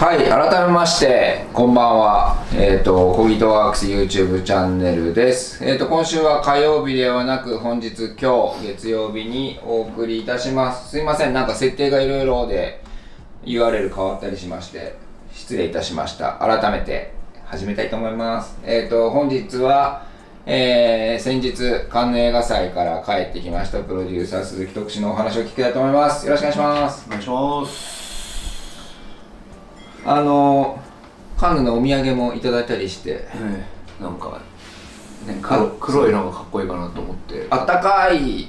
はい改めましてこんばんは。えっ、とコギトワークス YouTube チャンネルです。えっ、と今週は火曜日ではなく本日今日月曜日にお送りいたします。すいませんなんか設定がいろいろで URL 変わったりしまして失礼いたしました。改めて始めたいと思います。えっ、と本日はえー、先日カンヌ映画祭から帰ってきましたプロデューサー鈴木徳志のお話を聞きたいと思います。よろしくお願いします。お願いします。あのカンヌのお土産もいただいたりしてええなんかね黒黒いのがかっこいいかなと思って。あったかい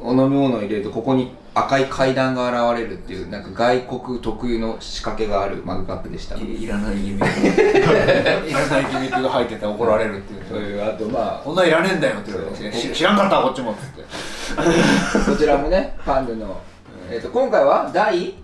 お飲み物を入れるとここに赤い階段が現れるっていうなんか外国特有の仕掛けがあるマグカップでした。いいらないギミックいらないギミックが入ってて怒られるっていう。そういうあとまこんなんいらねえんだよって言われてし知らんかったわこっちもっつって。あこちらもねカンヌの、えー、と今回は第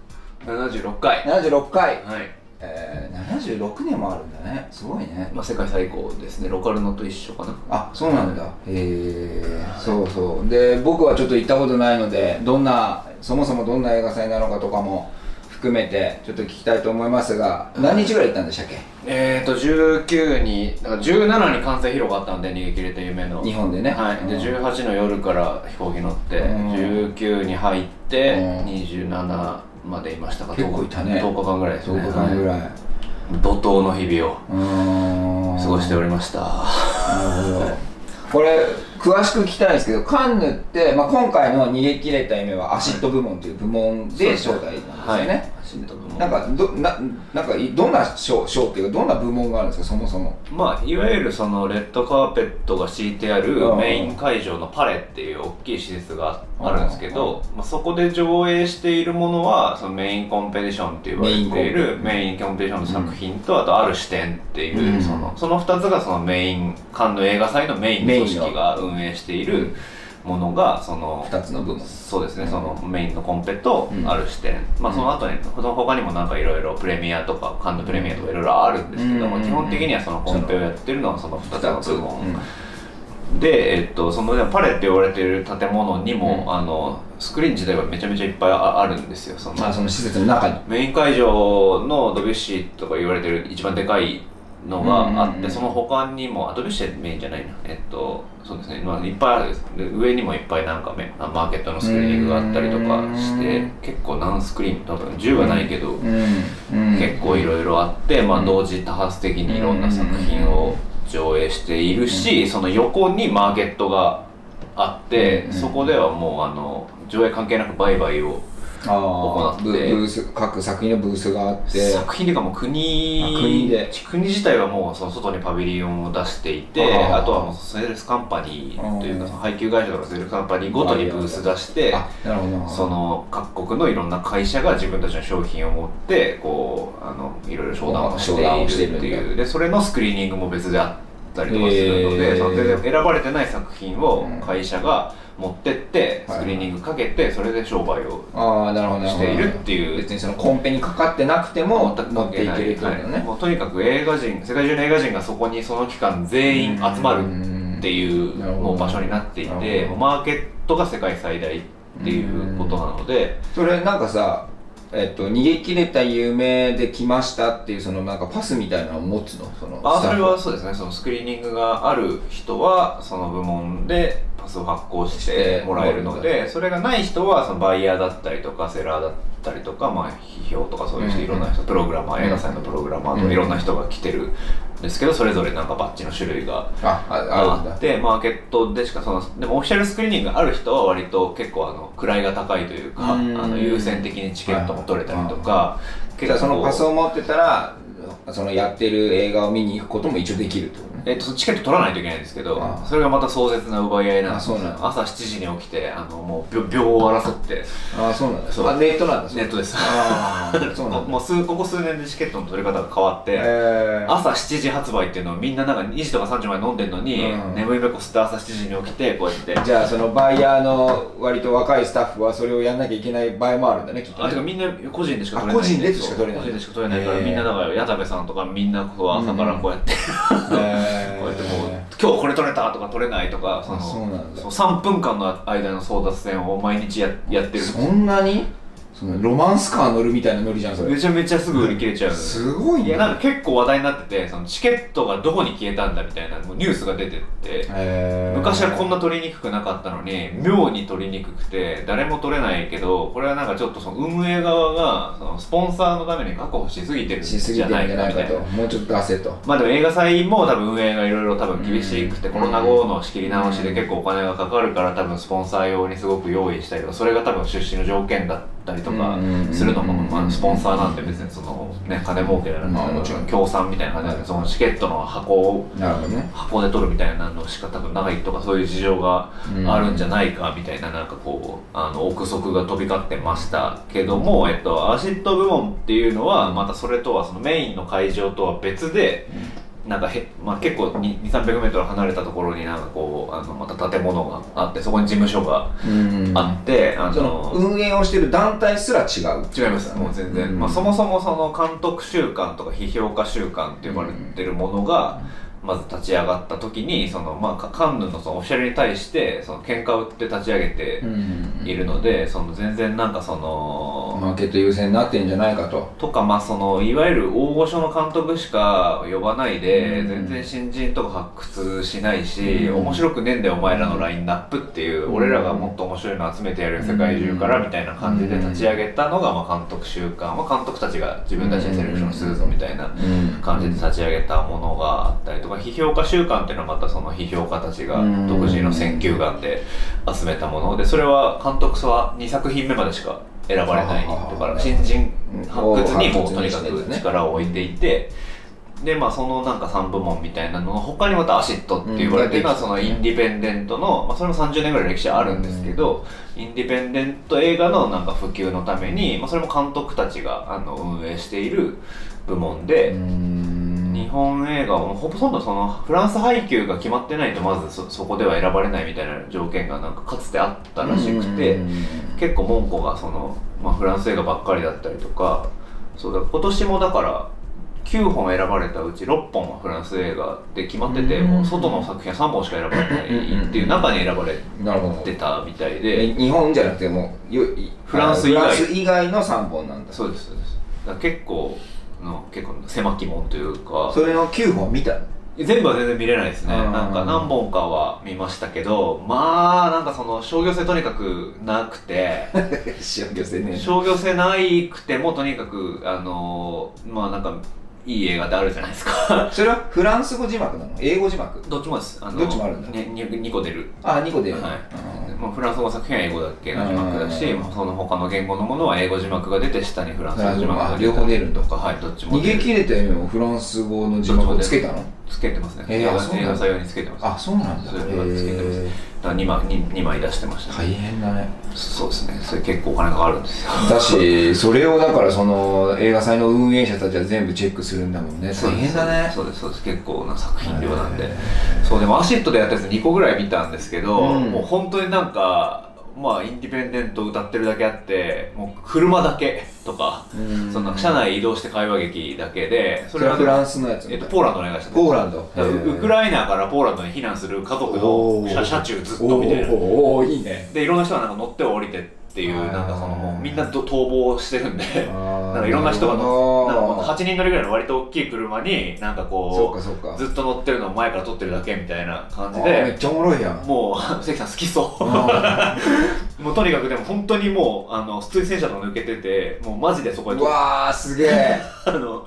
？76回。76回、はいえー、76年もあるんだね。すごいね。まあ世界最高ですね。ロカルノと一緒かな。あそうなんだ。へえそうそう。で僕はちょっと行ったことないのでどんなそもそもどんな映画祭なのかとかも含めてちょっと聞きたいと思いますが何日ぐらい行ったんでしたっけ？えーと19にだから17に完成披露があったんで逃げ切れた夢の。日本でね。はい、でうん。18の夜から飛行機乗って、うん。19に入って、うん。27までいましたか？結構いたね。10日間ぐらいですね。10日間ぐらい、はい怒涛の日々を過ごしておりました。なるほど。これ詳しく聞きたいんですけどカンヌって、まあ、今回の逃げ切れた夢はアシッド部門という部門で招待なんですよね、はいシント部門なんかどななんかいどんな賞賞っていうかどんな部門があるんですか？そもそも。まあいわゆるそのレッドカーペットが敷いてあるうん。メイン会場のパレっていう大きい施設があるんですけうど、まあ、そこで上映しているものはそのメインコンペティションって言われているメメインコンペティションの作品と、あとある視点っていう、うん。そのその2つがそのメインカンヌ映画祭のメインの組織が。運営しているものがその2つの部門。そうですね、うんそのメインのコンペとうん。ある視点、まあその後にその他にもなんかいろいろプレミアとかカンヌプレミアとかいろいろあるんですけども、うん。基本的にはそのコンペをやってるのはその2つの2つ、部門、で、えっと、そのパレって言われている建物にも、うん。あのスクリーン自体はめちゃめちゃいっぱいああるんですよ。そのまあその施設の中に。メイン会場のドビュッシーとか言われてる一番でかいのがあって、その他にもあドビュッシーはメインじゃないな。えっとそうですね、まあ、いっぱいあるんです。で上にもいっぱいなんかメマーケットのスクリーニングがあったりとかしてうん結構何スクリーン多分10はないけど、結構いろいろあって、まあ、うん。同時多発的にいろんな作品を上映しているし、その横にマーケットがあって、うん。そこではもうあの上映関係なく売買を行って。ブース各作品のブースがあって。作品というかもう国あ国で。国自体はもうその外にパビリオンを出していてあとはもうセールスカンパニーといううん。かその配給会社とかセールスカンパニーごとにブース出してその各国のいろんな会社が自分たちの商品を持ってこうあのいろいろ商談をしているっていう。でそれのスクリーニングも別であったりとかするので、へー。選ばれてない作品をうん。会社が持ってってはい。スクリーニングかけてそれで商売をしているっていう。別にそのコンペにかかってなくても持っていけるってことだね、はい。もうとにかく映画人世界中の映画人がそこにその期間全員集まるっていうもう場所になっていてもうマーケットが世界最大っていうことなので。それなんかさえっと、逃げ切れた夢で来ましたっていうそのなんかパスみたいなのを持つの？そのあそれはそうですね。そのスクリーニングがある人はその部門でパスを発行してもらえるのでそれがない人はそのバイヤーだったりとかセラーだったりとか、まあ、批評とかそういう人うん。いろんな人プログラマー映画祭のプログラマーといろんな人が来てるんですけどそれぞれなんかバッジの種類があってマーケットでしかそのでもオフィシャルスクリーニングがある人は割と結構あの位が高いというかあうん。の優先的にチケットも取れたりとかじゃあそのパスを持ってたらそのやってる映画を見に行くことも一応できるってことねえっと、チケット取らないといけないんですけどあそれがまた壮絶な奪い合いなんで朝7時に起きてあのもう秒秒を争って。ああそうなんだそう。あネットなんだネットです。ああそうなんだ もう数ここ数年でチケットの取り方が変わって、えー、朝7時発売っていうのをみんななんか2時とか3時まで飲んでるのに、うん。眠いべこ吸って朝7時に起きてこうやって。じゃあそのバイヤーの割と若いスタッフはそれをやんなきゃいけない場合もあるんだねきっとね。あてかみんな個人でしか取れないあ個人でしか取れない個人でしか取れないから、みんなだから矢田部さんとかみんなこう朝からこうやって、えーこうやってもう今日これ取れたとか取れないとかそのあそうなんだ。そう3分間の間の争奪戦を毎日ややってる。そんなに？そのロマンスカー乗るみたいなノリじゃんそれ。めちゃめちゃすぐ売り切れちゃう、すごいね。いやなんか結構話題になっててそのチケットがどこに消えたんだみたいなもうニュースが出てって。昔はこんな取りにくくなかったのに妙に取りにくくて誰も取れないけどこれはなんかちょっとその運営側がそのスポンサーのために確保しすぎてるんじゃないかかみたいな。と。もうちょっと出せと。まあでも映画祭も多分運営がいろいろ多分厳しくて、うん。コロナ後の仕切り直しで結構お金がかかるから多分スポンサー用にすごく用意したりとかそれが多分出資の条件だったりとかするのも、あ、スポンサーなんて別にそのね金儲けじゃなくて、まあもちろん協賛みたいな感じでそのチケットの箱を箱で取るみたいなのしか多分ないとかそういう事情があるんじゃないかみたいななんかこうあの憶測が飛び交ってましたけども、えっと、アシッド部門っていうのはまたそれとはそのメインの会場とは別でなんかへ、まあ、結構2 3 0 0メートル離れたところになんかこうあのまた建物があってそこに事務所がうん。あって、あその運営をしてる団体すら違う。違います。もう全然、うん。まあ、そもそもその監督週間とか批評家週間って呼ばれてるものが、まず立ち上がった時にその、まあ、カカンヌのそのオフィシャルに対してその喧嘩を売って立ち上げているので、その全然なんかその、マーケット優先になってんじゃないかと。とかまあそのいわゆる大御所の監督しか呼ばないで、うん全然新人とか発掘しないし、うん面白くねえんだよお前らのラインナップっていう、うん俺らがもっと面白いの集めてやるよ世界中からみたいな感じで立ち上げたのが、まあ、監督週間は監督たちが自分たちでセレクションするぞみたいな感じで立ち上げたものがあったりとか批評家週間っていうのはまたその批評家たちが独自の選球眼で集めたもの。でそれは監督は2作品目までしか選ばれないとか新人発掘にもうとにかく力を置いていて。でまあそのなんか3部門みたいなのの他にまた ACID って言われてるのはうん。そのインディペンデントの、まあ、それも30年ぐらい歴史あるんですけど、インディペンデント映画のなんか普及のために、まあ、それも監督たちがあの運営している部門で、日本映画はほとんどそのフランス配給が決まってないとまずそそこでは選ばれないみたいな条件がなんかかつてあったらしくて結構門戸がその、まあ、フランス映画ばっかりだったりとかそうだ今年もだから9本選ばれたうち6本はフランス映画で決まっててうん。もう外の作品は3本しか選ばれないっていう中に選ばれてたみたいで。で日本じゃなくてもうよフランス以外。の3本なんだ。そうですそうです。だ結構の結構狭き門というか。それの9本見た全部は全然見れないですね。うん。なんか何本かは見ましたけどまあなんかその商業性とにかくなくて。塩漁船ね。商業性ないくてもとにかくあのまあなんかいい映画ってあるじゃないですか。それはフランス語字幕なの？英語字幕？どっちもです。あのどっちもあるんだ。ね、2, 2個出る。あ2個出る。のはい。まあ、フランス語作品は英語だけの字幕だし、その他の言語のものは英語字幕が出て下にフランス語字幕があ両方出るとかはいどっちも逃げ切れたよフランス語の字幕をつけたの？つけてますね。えー映画あそうなんだ。映画採用につけてます。あそうなんだ。それはつけてます。へだから2枚 2, 2枚出してました、ー大変だね。そうですね。それ結構お金かかるんですよ。だしそれをだからその映画祭の運営者たちは全部チェックするんだもんね。大変だね。そうです。そうです。結構な作品量なんで。そうでも ACID でやったやつ2個ぐらい見たんですけど、うん。もう本当になんかまあインディペンデント謳ってるだけあってもう車だけとか、うん。その車内移動して会話劇だけでそれはフランスのやつえっと、ポーランドお願いしてポーランド。ウウクライナからポーランドに避難する家族の車車中ずっとみたいなおーおーいいね。でいろんな人がなんか乗って降りてっていうあーなんかそのもうみんなと逃亡してるんで なんかいろんな人が乗ほど。なんかもう8人乗りぐらいの割と大きい車になんかそこうかそうか。うずっと乗ってるのを前から撮ってるだけみたいな感じあーめっちゃおもろいやん。もう関さん好きそう。あ もうとにかくでも本当にもうあの普通に戦車とか抜けててもうマジでそこーうわーすげえ。あの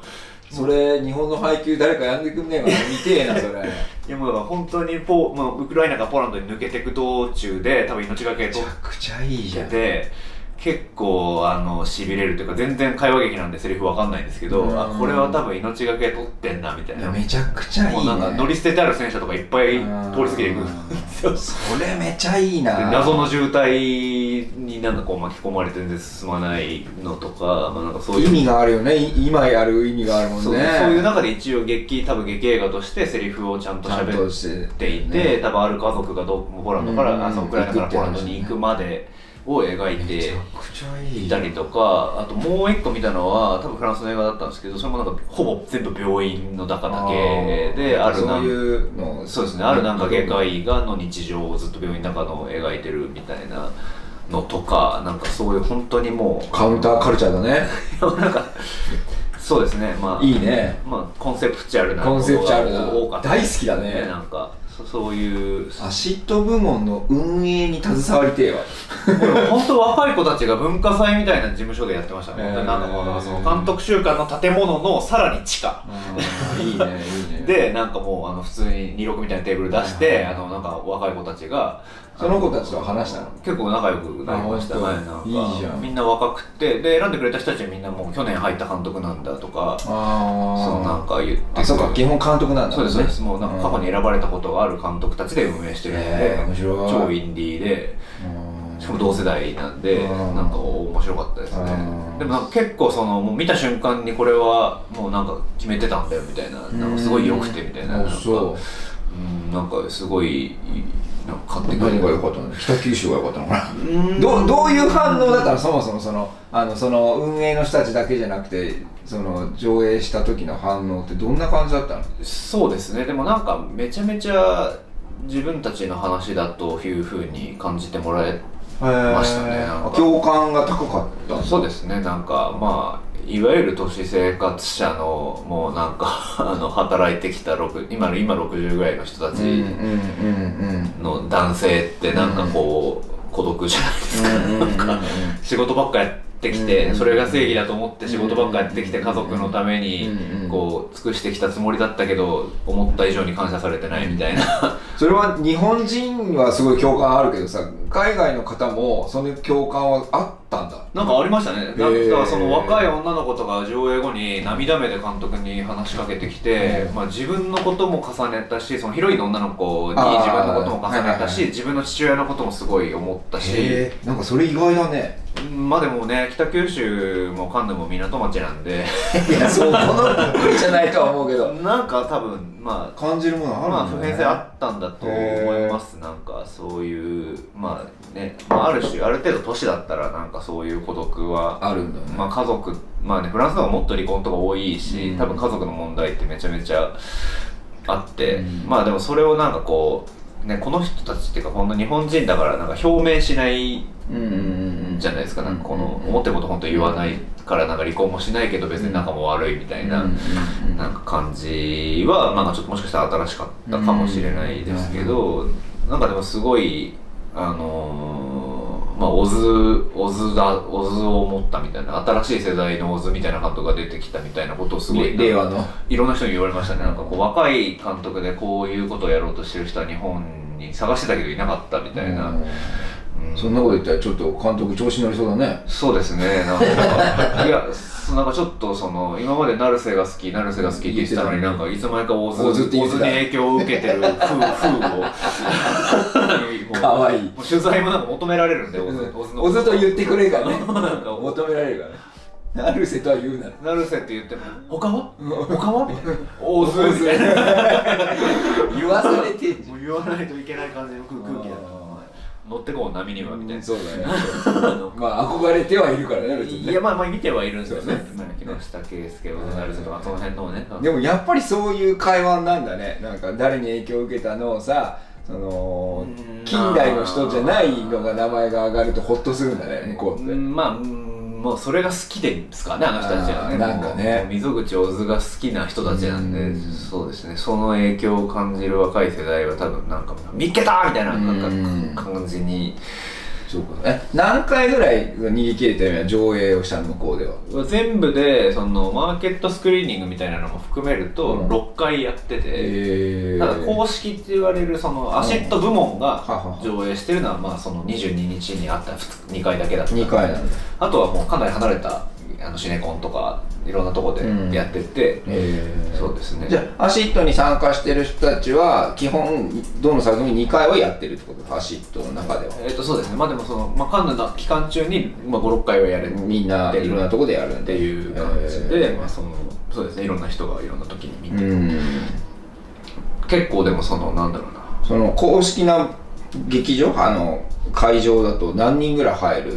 それ日本の配給誰かやんでくんねえかな見てえなそれ。いやもう本当にポー、まあ、ウクライナがポーランドに抜けていく道中で多分命がけめち取ゃくちゃいいじゃん。ってて結構あのしびれるというか全然会話劇なんでセリフわかんないんですけどうん。あこれは多分命がけ取ってんなみたいな。めちゃくちゃいいね。もうなんか乗り捨ててある戦車とかいっぱい通り過ぎていくんですよ。それめちゃいいな。で謎の渋滞になんかこう巻き込まれて全然進まないのとか,、まあ、なんかそういう意味があるよね。い今やる意味があるもんね。そうそういう中で一応劇多分劇映画としてセリフをちゃんと喋ってていて、ね。多分ある家族がどポーランドから、うんあそうウクライナからポーランドに行くまでを描いてゃくちゃいたりとかあともう一個見たのは多分フランスの映画だったんですけどそれもなんかほぼ全部病院の中だけであるなんそういうの。そうですねあるなんか外科医がの日常をずっと病院の中の描いてるみたいなのとかなんかそういう本当にもうカウンターカルチャーだね。なんかそうですねまあいいね。まあコンセプチュアルなコンセプチュアルな。ものが多かった大好きだね。なんかそそういう。 ACID 部門の運営に携わりてえわ。本当若い子たちが文化祭みたいな事務所でやってましたね、へー。なんかその監督週間の建物のさらに地下いいねいいね。でなんかもうあの普通に26みたいなテーブル出して、はいはいあのなんか若い子たちがその子たちと話したの？結構仲良くなりましたねいいじゃん。みんな若くてで選んでくれた人たちはみんなもう去年入った監督なんだとかあそうなんか言ってあそうか基本監督なんだそうですそうです。もうなんか過去に選ばれたことがある監督たちで運営してるんで、へー面白い。超インディーでしかも同世代なんでうん。なんか面白かったですね。うん。でもなんか結構そのもう見た瞬間にこれはもうなんか決めてたんだよみたいななんかすごい良くてみたいななん。かあそううんなんかすごいなんか買ってくれ何が良かったの北九州が良かったのかな。うん。どうどういう反応だったの？そもそもそのあのその運営の人たちだけじゃなくてその上映した時の反応ってどんな感じだったの？そうですね。でもなんかめちゃめちゃ自分たちの話だというふうに感じてもらえましたね。共感が高かった。そうですね。なんかまあいわゆる都市生活者のもうなんか あの働いてきた6今の今60ぐらいの人たちの男性ってなんかこう、孤独じゃないですか、なんか仕事ばっかやってきて、うんそれが正義だと思って仕事ばっかやってきて家族のためにこう尽くしてきたつもりだったけど思った以上に感謝されてないみたいな。それは日本人はすごい共感あるけどさ海外の方もその共感はあったんだ。なんかありましたね。だからその若い女の子とか上映後に涙目で監督に話しかけてきて、うん。まあ、自分のことも重ねたしそのヒロインの女の子に自分のことも重ねたし自分の父親のこともすごい思ったし、へえんかそれ意外だね。うんまあでもね北九州もカンヌも港町なんで。いやそうこのじゃないとは思うけど。なんか多分まあ感じるものあるんだ、ね、まあ普遍性あったんだと思います。なんかそういうまあね、まあ、ある種ある程度年だったらなんかそういう孤独はあるんだね、まあ家族まあねフランスの方がもっと離婚とか多いし、うん。多分家族の問題ってめちゃめちゃあって、うん。まあでもそれをなんかこうねこの人たちっていうかこの日本人だからなんか表明しないじゃないですか。なんかこのうん思ってること本当言わないからなんか離婚もしないけど別に仲も悪いみたいな、なんか感じはなんかちょっともしかしたら新しかったかもしれないですけど、なんかでもすごいあのーまあオズオズだオズを持ったみたいな新しい世代のオズみたいな監督が出てきたみたいなことをすごいれ令和の。いろんな人に言われましたね。なんかこう若い監督でこういうことをやろうとしてる人は日本に探してたけどいなかったみたいな、うん。そんなこと言ったらちょっと監督調子乗りそうだね。そうですね。なんか いやそなんかちょっとその今まで成瀬が好き成瀬が好きって言ってたのになんかいつの間にかオズオズって言オってた。ズに影響を受けてる風風を もうかわい。いもう取材もなんか求められるんでオズオズのおずと言ってくれるからね。なんか求められるから。ね成瀬とは言うな成瀬って言っても他は？他は？みたいなオズオズみたいな言わされてんじもう言わないといけない感じの空空気だ。った乗ってこう波にはみたいな。そうだね。まあ憧れてはいるからね別いやまあまあ見てはいるんですよね。木下圭介小野成瀬とかその辺のねでもやっぱりそういう会話なんだね。なんか誰に影響を受けたのをさそのうん。近代の人じゃないのが名前が上がるとホッとするんだね向こうって。うんまあうんもうそれが好きですかねあの人たちはね。なんかね。溝口小津が好きな人たちなんでうん。そうですね。その影響を感じる若い世代は多分なんか見っけたみたいななんうん。か感じにそうか。え何回ぐらい逃げきれた夢は上映をしたの向こうでは？全部でそのマーケットスクリーニングみたいなのも含めるとうん。6回やってて、えただ公式って言われるその ACID 部門が上映してるのはまあその22日にあった2回だけだった。2回なんだ。あとはもうかなり離れたあのシネコンとかいろんなとこでやってて、えそうですね。じゃあ ACID に参加してる人たちは基本どの作品に2回はやってるってこと？ ACID の中では。えっ、とそうですね。まあでもその、まあ、カンヌの期間中に、まあ、5、6回はやれるみんないろんなとこでやるんっていう感じで、まあ、そのそうですね。いろんな人がいろんな時に見て、うん。結構でもそのなんだろうな。その公式な劇場？あの会場だと何人ぐらい入る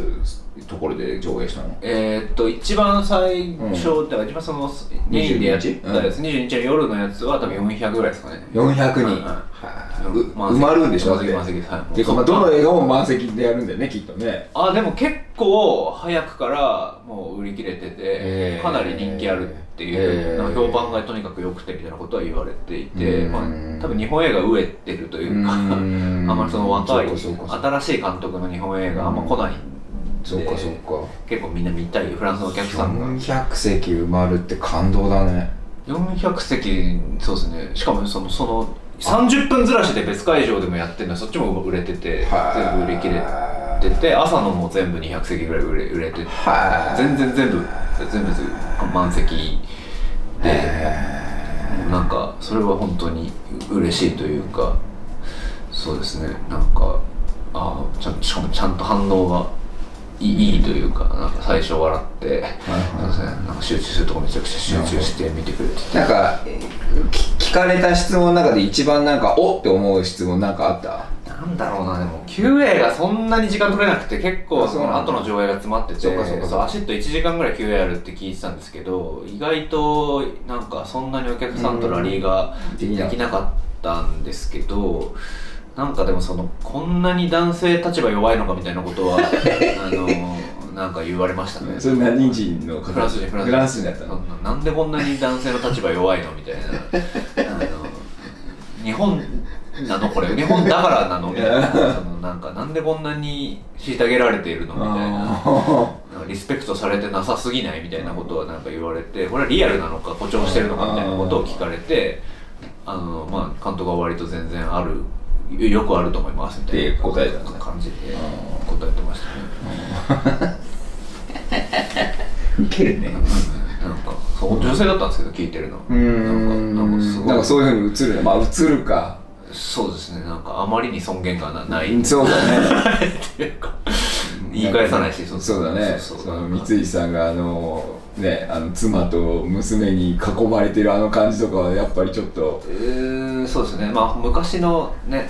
ところで上映したの。えーっと一番最初、だから一番そのメインでやったやつ、22日？の夜のやつは多分400ぐらいですかね。400人、はい。埋まるんでしょ？満席満席はいもうてい。うかまあどの映画も満席でやるんだよねきっとね。あでも結構早くからもう売り切れてて、えー。かなり人気あるっていう、えーなんか評判がとにかく良くてみたいなことは言われていて、うん。まあ、多分日本映画飢えてるというかあうん。んまりその若い新しい監督の日本映画あんま来ないんでそうかそうか。結構みんな見たいフランスのお客さんが。400席埋まるって感動だね。400席そうですね。しかもそのその30分ずらしで別会場でもやってるのはそっちも売れててはい全部売り切れてて朝のも全部200席ぐらい売れ売れててはい全然全部全部満席でなんかそれは本当に嬉しいというかそうですね。なんかああちゃんしかもちゃんと反応がいいというかなんか最初笑って、なんか集中するとこめちゃくちゃ集中して見てくれてて。なんか聞かれた質問の中で一番なんかおって思う質問なんかあった？なんだろうなでも QA がそんなに時間取れなくて結構あその後の上映が詰まっててそうかそうかそうか。 ACID 1時間ぐらい QA あるって聞いてたんですけど意外となんかそんなにお客さんとラリーができなできなかったんですけどなんかでもそのこんなに男性立場弱いのかみたいなことは あのなんか言われましたね。それ何人の方フランス人フランス人。フランス人だったの？ななんでこんなに男性の立場弱いのみたいな。あの日本なのこれ。日本だからなのみたいな。そのなんかなんでこんなに虐げられているのみたいな。リスペクトされてなさすぎないみたいなことはなんか言われてこれはリアルなのか誇張してるのかみたいなことを聞かれてあのまあ監督は割と全然あるよくあると思いますみたいな答えた感じで答えてましたね。ウケるね。なんかそう女性だったんですけど聞いてるの。うーんなんかすごい。なんかそういうふうに映るね。まあ映るか。そうですね。なんかあまりに尊厳がなないそうだね。っていうか言い返さないしそうだね。そう。その三井さんがあのねあの妻と娘に囲まれてるあの感じとかはやっぱりちょっと。うーんそうですね。まあ昔のね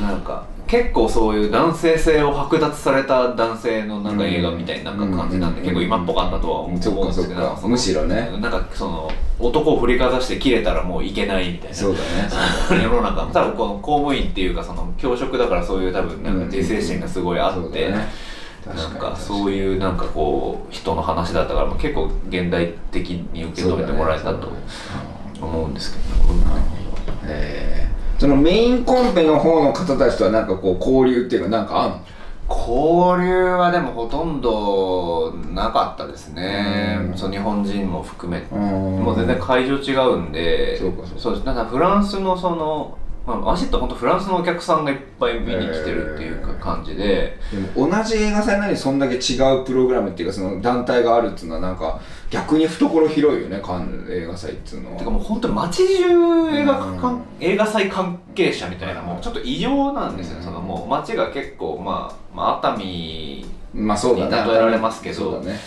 なんか結構そういう男性性を剥奪された男性のなんか映画みたいななんか感じなんで、うん結構今っぽかったとは思うんですけどむしろね。なんかその男を振りかざして切れたらもういけないみたいな。そうだね。世の中多分この公務員っていうかその教職だからそういう多分なんか自制心がすごいあって、そうだねなんかそういうなんかこう人の話だったから結構現代的に受け止めてもらえたと思うんですけど、えーそのメインコンペの方の方たちとはなんかこう交流っていうかなんかあんの？交流はでもほとんどなかったですね。うん。そう日本人も含めて。うん。もう全然会場違うんで。そうかそうか。そうです。だからフランスのその、まあ、 ACID は本当フランスのお客さんがいっぱい見に来てるっていう感じで、でも同じ映画祭なのにそんだけ違うプログラムっていうかその団体があるっていうのはなんか逆に懐広いよねカンヌ映画祭っていうのは。てかもう本当に街中映画かん。映画祭関係者みたいなもうちょっと異常なんですよ、うん。そのもう街が結構まあ、まあ、熱海まあそうだね。に例えられますけど。そうだね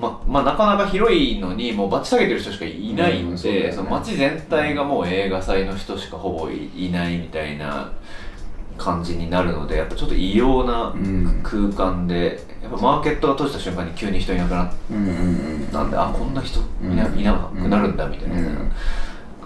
ままあなかなか広いのにもうバッチ下げてる人しかいないんで、うんその街全体がもう映画祭の人しかほぼいいないみたいな感じになるのでやっぱちょっと異様なうん。空間でやっぱマーケットが閉じた瞬間に急に人いなくなっうんうんうんたんで、あこんな人いな,、うん。いなくなるんだみたいな。うん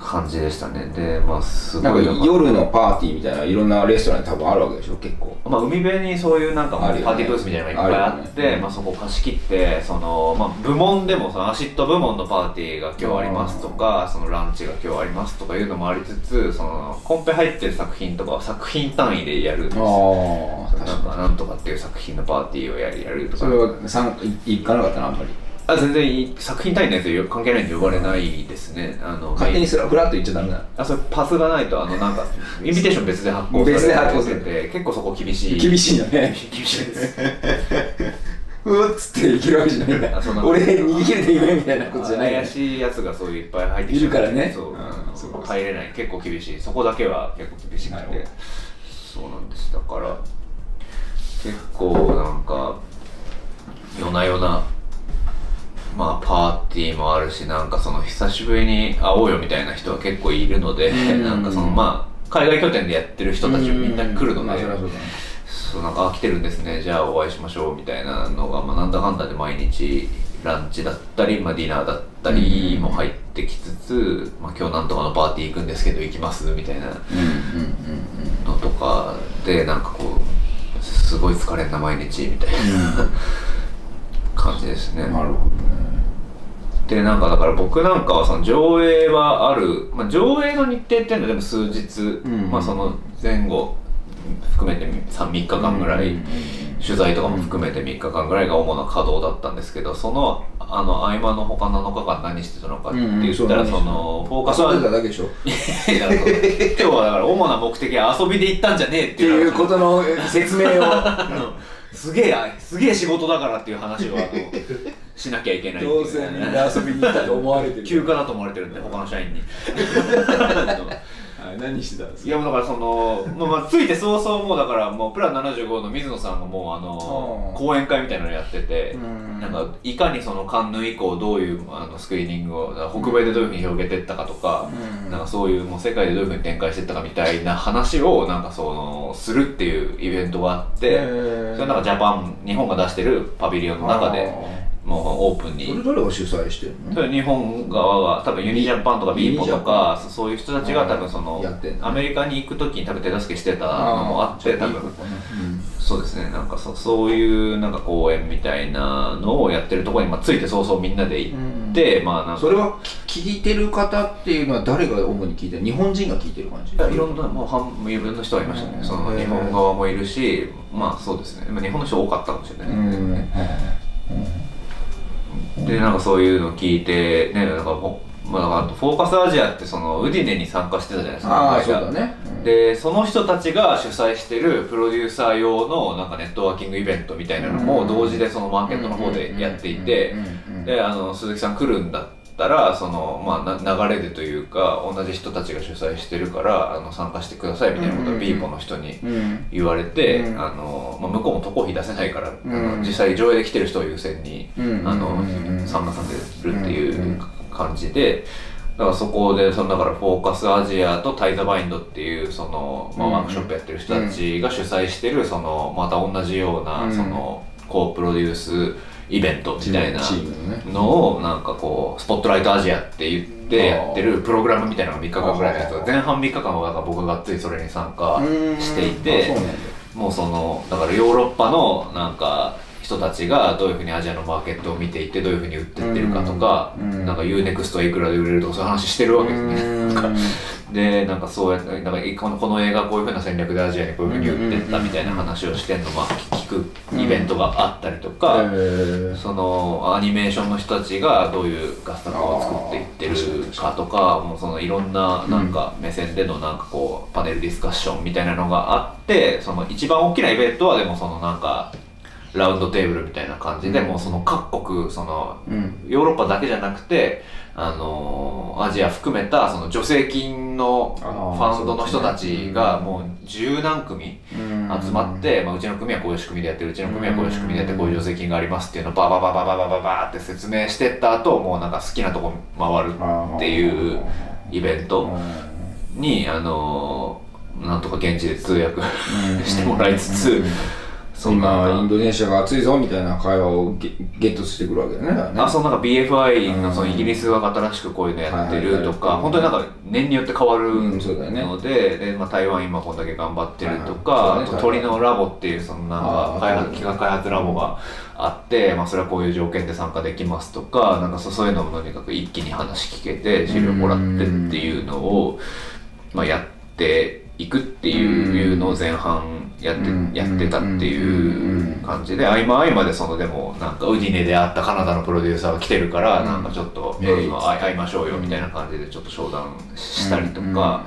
感じでしたね。でまあすなんかごい夜のパーティーみたいないろんなレストランに多分あるわけでしょ結構。まあ、海辺にそういうなんかパーティーブースみたいなのがいっぱいあってね。まあ、そこを貸し切ってその、まあ、部門でもその ACID 部門のパーティーが今日ありますとかそのランチが今日ありますとかいうのもありつつそのコンペ入ってる作品とかは作品単位でやるんですよ。あなんかなんとかっていう作品のパーティーをやるやるとか。それは参加い行かなかったなあんまり？あ全然いい作品単位のやつは関係ないんで呼ばれないですね。あの勝手にすらフラッと行っちゃダメなの。あそれパスがないとあのなんかインビテーション別で発行されて別で発行されて結構そこ厳しい。厳しいよね。厳しいです。うっつって行けるわけじゃないんだ俺逃げて言えみたいなことじゃない。怪しいやつがそういういっぱい入っているからね。そう,、入れない。結構厳しい。そこだけは結構厳しくて。そうなんです。だから結構なんか夜な夜なまあパーティーもあるしなんかその久しぶりに会おうよみたいな人は結構いるのでうん。なんかそのまあ海外拠点でやってる人たちみんな来るのでまあそうだね。そそうなんかあ来てるんですね。じゃあお会いしましょうみたいなのが、まあ、なんだかんだで毎日ランチだったり、まあ、ディナーだったりも入ってきつつ、まあ、今日なんとかのパーティー行くんですけど行きますみたいなのとかでなんかこうすごい疲れんな毎日みたいな、感じですね。なるほどねでなんかだから僕なんかはその上映はある、まあ、上映の日程っていうのはでも数日、んまあ、その前後含めて 3, 3日間ぐらい、うん取材とかも含めて3日間ぐらいが主な稼働だったんですけどそのあの合間の他7日間何してたのかって言ったら、そのフォーカスは遊んでただけでしょ。今日はだから主な目的は遊びで行ったんじゃねえってていう話ことの 説明を。すげえすげえ仕事だからっていう話をあのしなきゃいけないう。どうせみんな遊びに行ったと思われてる。休暇だと思われてるんで他の社員に。はい何してたんですいやもうだからその、まあ、まあついて早々もうだからもうプラン75の水野さんがもうあのうん講演会みたいなのやっててうん。なんかいかにそのカンヌ以降どういうあのスクリーニングを北米でどういうふうに広げていったかとか、うん。なんかそういうもう世界でどういうふうに展開していったかみたいな話をなんかそのするっていうイベントがあってそれなんかジャパン日本が出してるパビリオンの中でもうオープンに。それどれが主催してるの？それ日本側が多分ユニジャパンとかビーポとかそそういう人たちが多分そのアメリカに行く時に多分手助けしてたのもあって多分。そうですね。なんかそそういうなんか公演みたいなのをやってるところに、まあ、ついて早々みんなで行って、まあなんか。それは聞いてる方っていうのは誰が主に聞いてる？日本人が聞いてる感じ？いろんなもう半分分の人はいましたね、うん。その日本側もいるしまあそうですね。まあ日本の人多かったかもしれない、うんでなんかそういうの聞いてねなんかほまあ、フォーカスアジアってそのウディネに参加してたじゃないですかああそうだね。でその人たちが主催してるプロデューサー用のなんかネットワーキングイベントみたいなのも同時でそのマーケットの方でやっていてうんうんうんうん。であの鈴木さん来るんだったらその、まあ、な流れでというか同じ人たちが主催してるからあの参加してくださいみたいなことをビーポの人にうん。言われて、うん。あのまあ、向こうも渡航費出せないから、あうん。の実際上映で来てる人を優先に、うん。あの参加させるっていう感じで。だからそこでそのだからフォーカスアジアとタイザバインドっていうその、まあ、うん。ワークショップやってる人たちが主催してるそのまた同じようなうん。そのコープロデュースイベントみたいなのをなんかこうスポットライトアジアって言ってやってるプログラムみたいなのが3日間ぐらいのやつが前半3日間は僕がついそれに参加していてもうそのだからヨーロッパのなんか人たちがどういうふうにアジアのマーケットを見ていてどういうふうに売ってってるかとか、うん。なんか UNEXT はいくらで売れるとかそういう話してるわけですね。うん。でなんかそうやってなんかこのこの映画こういうふうな戦略でアジアにこういうふうに売ってったみたいな話をしてんのまあ聞くイベントがあったりとか、へー。そのアニメーションの人たちがどういう画作を作っていってるかとかもうそのいろんななんか目線でのなんかこうパネルディスカッションみたいなのがあってその一番大きなイベントはでもそのなんかラウンドテーブルみたいな感じで、もうその各国そのうん。ヨーロッパだけじゃなくてあのアジア含めたその助成金のファンドの人たちがもう十何組集まって、まあ、うちの組はこういう仕組みでやってるうちの組はこういう仕組みでやってこういう助成金がありますっていうのをババババババババーって説明してった後もうなんか好きなとこ回るっていうイベントにあのなんとか現地で通訳してもらいつつそんな今インドネシアが暑いぞみたいな会話をゲゲットしてくるわけだね。だからね。あそのなんか BFI うん。のそのイギリスが新しくこういうのやってるとか、本当になんか年によって変わるうんそうだよね。ので,、でまあ、台湾今こんだけ頑張ってるとか、はいはい。あと鳥のラボっていうそのなんか開発企画開発ラボがあって、まあ、それはこういう条件で参加できますとかなんかそそういうのもとにかく一気に話聞けて資料もらってっていうのを、まあ、やっていくっていうのを前半やって,、うん。やってたっていう感じで合間合間でそのでもなんかウディネで会ったカナダのプロデューサーが来てるから、なんかちょっと、会会いましょうよみたいな感じでちょっと商談したりとか、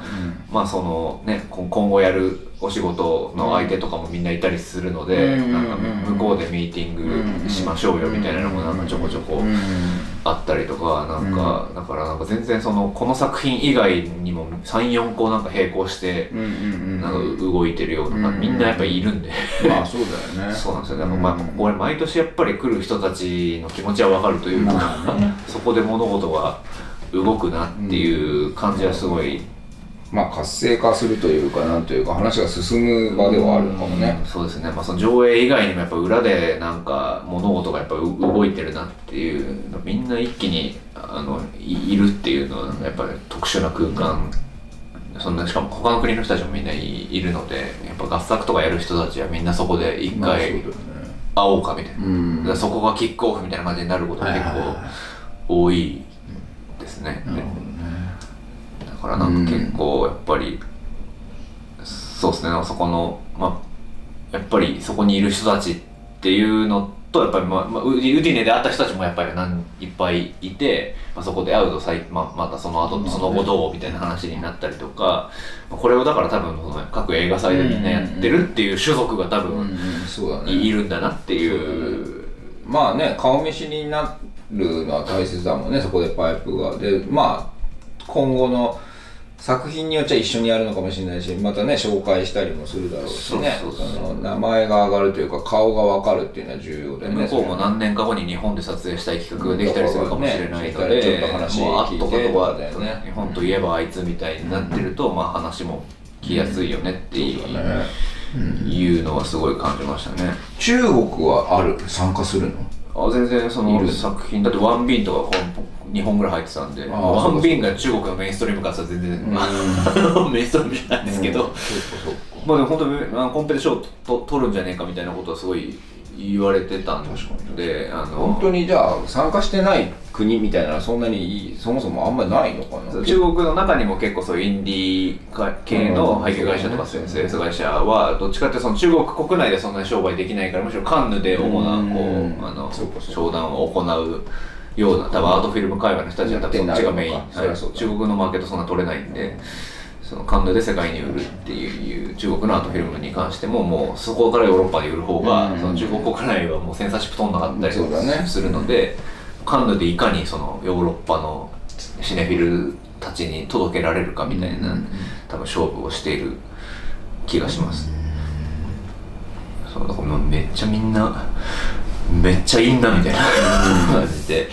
まあそのねこ今後やるお仕事の相手とかもみんないたりするので、うん。なんか向こうでミーティングしましょうよみたいなのもなんかちょこちょこあったりとかなんか、だからなんか全然そのこの作品以外にも34個なんか並行してうんうんうんなんか動いてるような、うん。みんなやっぱりいるんで。まあそうだよね。そうなんですよ、でもまあ、これ毎年やっぱり来る人たちの気持ちはわかるというか、そこで物事が動くなっていう感じはすごいまあ活性化するというかなんというか話が進む場ではあるのかもね。うんそうですね、まあ、その上映以外にもやっぱ裏でなんか物事がやっぱう動いてるなっていうのみんな一気にあのいいるっていうのはやっぱり特殊な空間。そんなしかも他の国の人たちもみんないいるのでやっぱ合作とかやる人たちはみんなそこで一回会おうかみたいな、そこがキックオフみたいな感じになることが結構はいはいはい多いですね、からなんか結構やっぱり、そうですね。そこのまあやっぱりそこにいる人たちっていうのとやっぱり、まあまあ、ウディウディネで会った人たちもやっぱり何いっぱいいて、まあ、そこで会うとさい、まあ、またその後その後どうみたいな話になったりとか、まあこれをだから多分その各映画祭でみんなやってるっていう種族が多うんうん分いいるんだなっていう。まあね顔見知りになるのは大切だもんねそこでパイプが。でまあ今後の作品によっちゃ一緒にやるのかもしれないしまたね紹介したりもするだろうしね。そうそうそうその名前が上がるというか顔が分かるっていうのは重要だよね。向こうも何年か後に日本で撮影したい企画ができたりするかもしれないのね。で、ちょっと話もうあっとかとかね。日本といえばあいつみたいになってると、まあ話も来やすいよねっていう,、そうだねいうのはすごい感じましたね。中国はある参加するのあ全然その作品だってワンビンとか2本ぐらい入ってたんでワンビンが中国のメインストリームからしたら全然、メインストリームじゃないですけど、そうかそう。かまあでも本当にコンペで賞と取るんじゃねえかみたいなことはすごい言われてたんであの本当にじゃあ参加してない国みたいなのはそんなにそもそもあんまりないのかな？中国の中にも結構そういうインディー系の配給会社とかうんセールス会社はどっちかってその中国国内でそんなに商売できないからむしろカンヌで主なこうん。うあの商談を行うような多分アートフィルム界隈の人たちは多分そっちがメイン、中国のマーケットそんな取れないんでそのカンヌで世界に売るっていう中国のアートフィルムに関してももうそこからヨーロッパで売る方が、うん。その中国国内はもうセンサーシップ取んなかったりするので、カンヌでいかにそのヨーロッパのシネフィルたちに届けられるかみたいな、多分勝負をしている気がします、そうだからめっちゃみん。なめっちゃいいんだみたいな。感じで。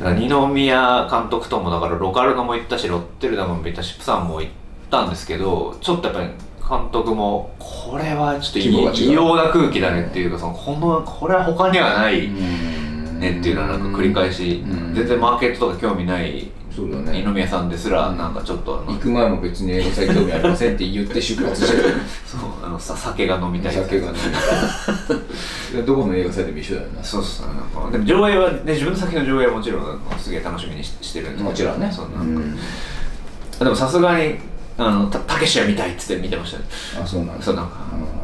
二宮監督ともだからロカルノも行ったしロッテルダムも行ったしプサンも行ったんですけどちょっとやっぱり監督もこれはちょっと異様な空気だねっていうかそのこのこれは他にはないねっていうのはなんか繰り返しうん。全然マーケットとか興味ないそうだね。二宮さんですらなんかちょっと行く前も別に映画祭興味ありませんって言って出発してる。そうあのさ酒が飲みたい酒がねい。や どこの映画祭でも一緒だよな。そうそうなんかでも上映は、ね、自分の作品の上映はもちろんすげえ楽しみにししてるんですけど。もちろんね。そうな。んか、うん。でもさすがにあのたたけしは見たいっつって見てました。ねあそうなんだ。そうなんか、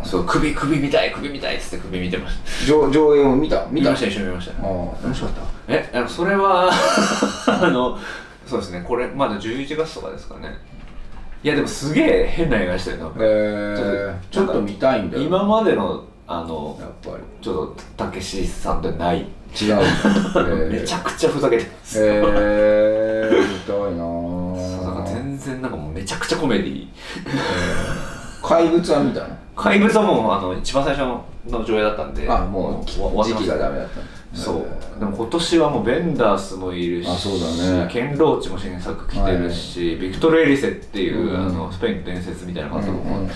そう首首見たい首見たいっつって首見てました。上上映を見た？見た？見ました一緒に見ました。ああ楽しかった。えあのそれは あのそうですね。これまだ11月とかですかね。いやでもすげえ変な映画でしたよなえー、ちょっと見たいんだよ。今までのあのやっぱり。ちょっとたけしさんってない、違う。えー、めちゃくちゃふざけてます、えー、見たいななんかぁ全然なんかもうめちゃくちゃコメディ怪物は見たの？怪物はもうあの一番最初の上映だったんで。あもう時期がダメだったそう。えでも今年はもうベンダースもいるしあそうだね。ケンローチも新作来てるし、ビクトル・エリセっていう、うん。あのスペインの伝説みたいな監督もうんうん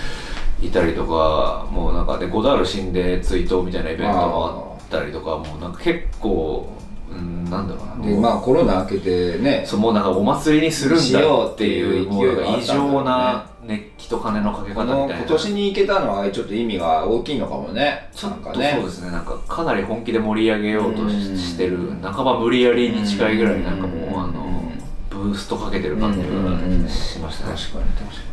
いたりとか、もうなんかでゴダール死んで追悼みたいなイベントもあったりとかもうなんか結構、うん、なんだろうなでまあコロナ明けてね。そうもうなんかお祭りにするんだってていいう勢いがあったんだろうね常な熱気と金のかけ方みたいな。今年に行けたのはちょっと意味が大きいのかもね。ちょっとそうですね。なんかかなり本気で盛り上げようとしてる半ば無理やりに近いぐらいなんかもううん。あのブーストかけてる感じがしましたね。確かに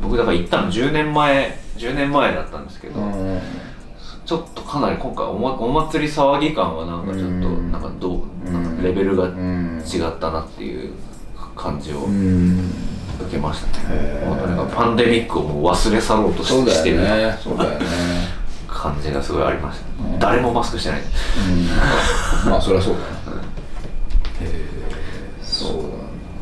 僕だから行ったの10年前10年前だったんですけど、ちょっとかなり今回お,、ま、お祭り騒ぎ感はなんかちょっとうん。なんかどううん。なんかレベルがうん。違ったなっていう感じをうん。受けましたね。うとにかくパンデミックをもう忘れ去ろうとしてるそうだよね。感じがすごいありました、うん誰もマスクしてない。うん。まあそりゃそうだなへえそうだな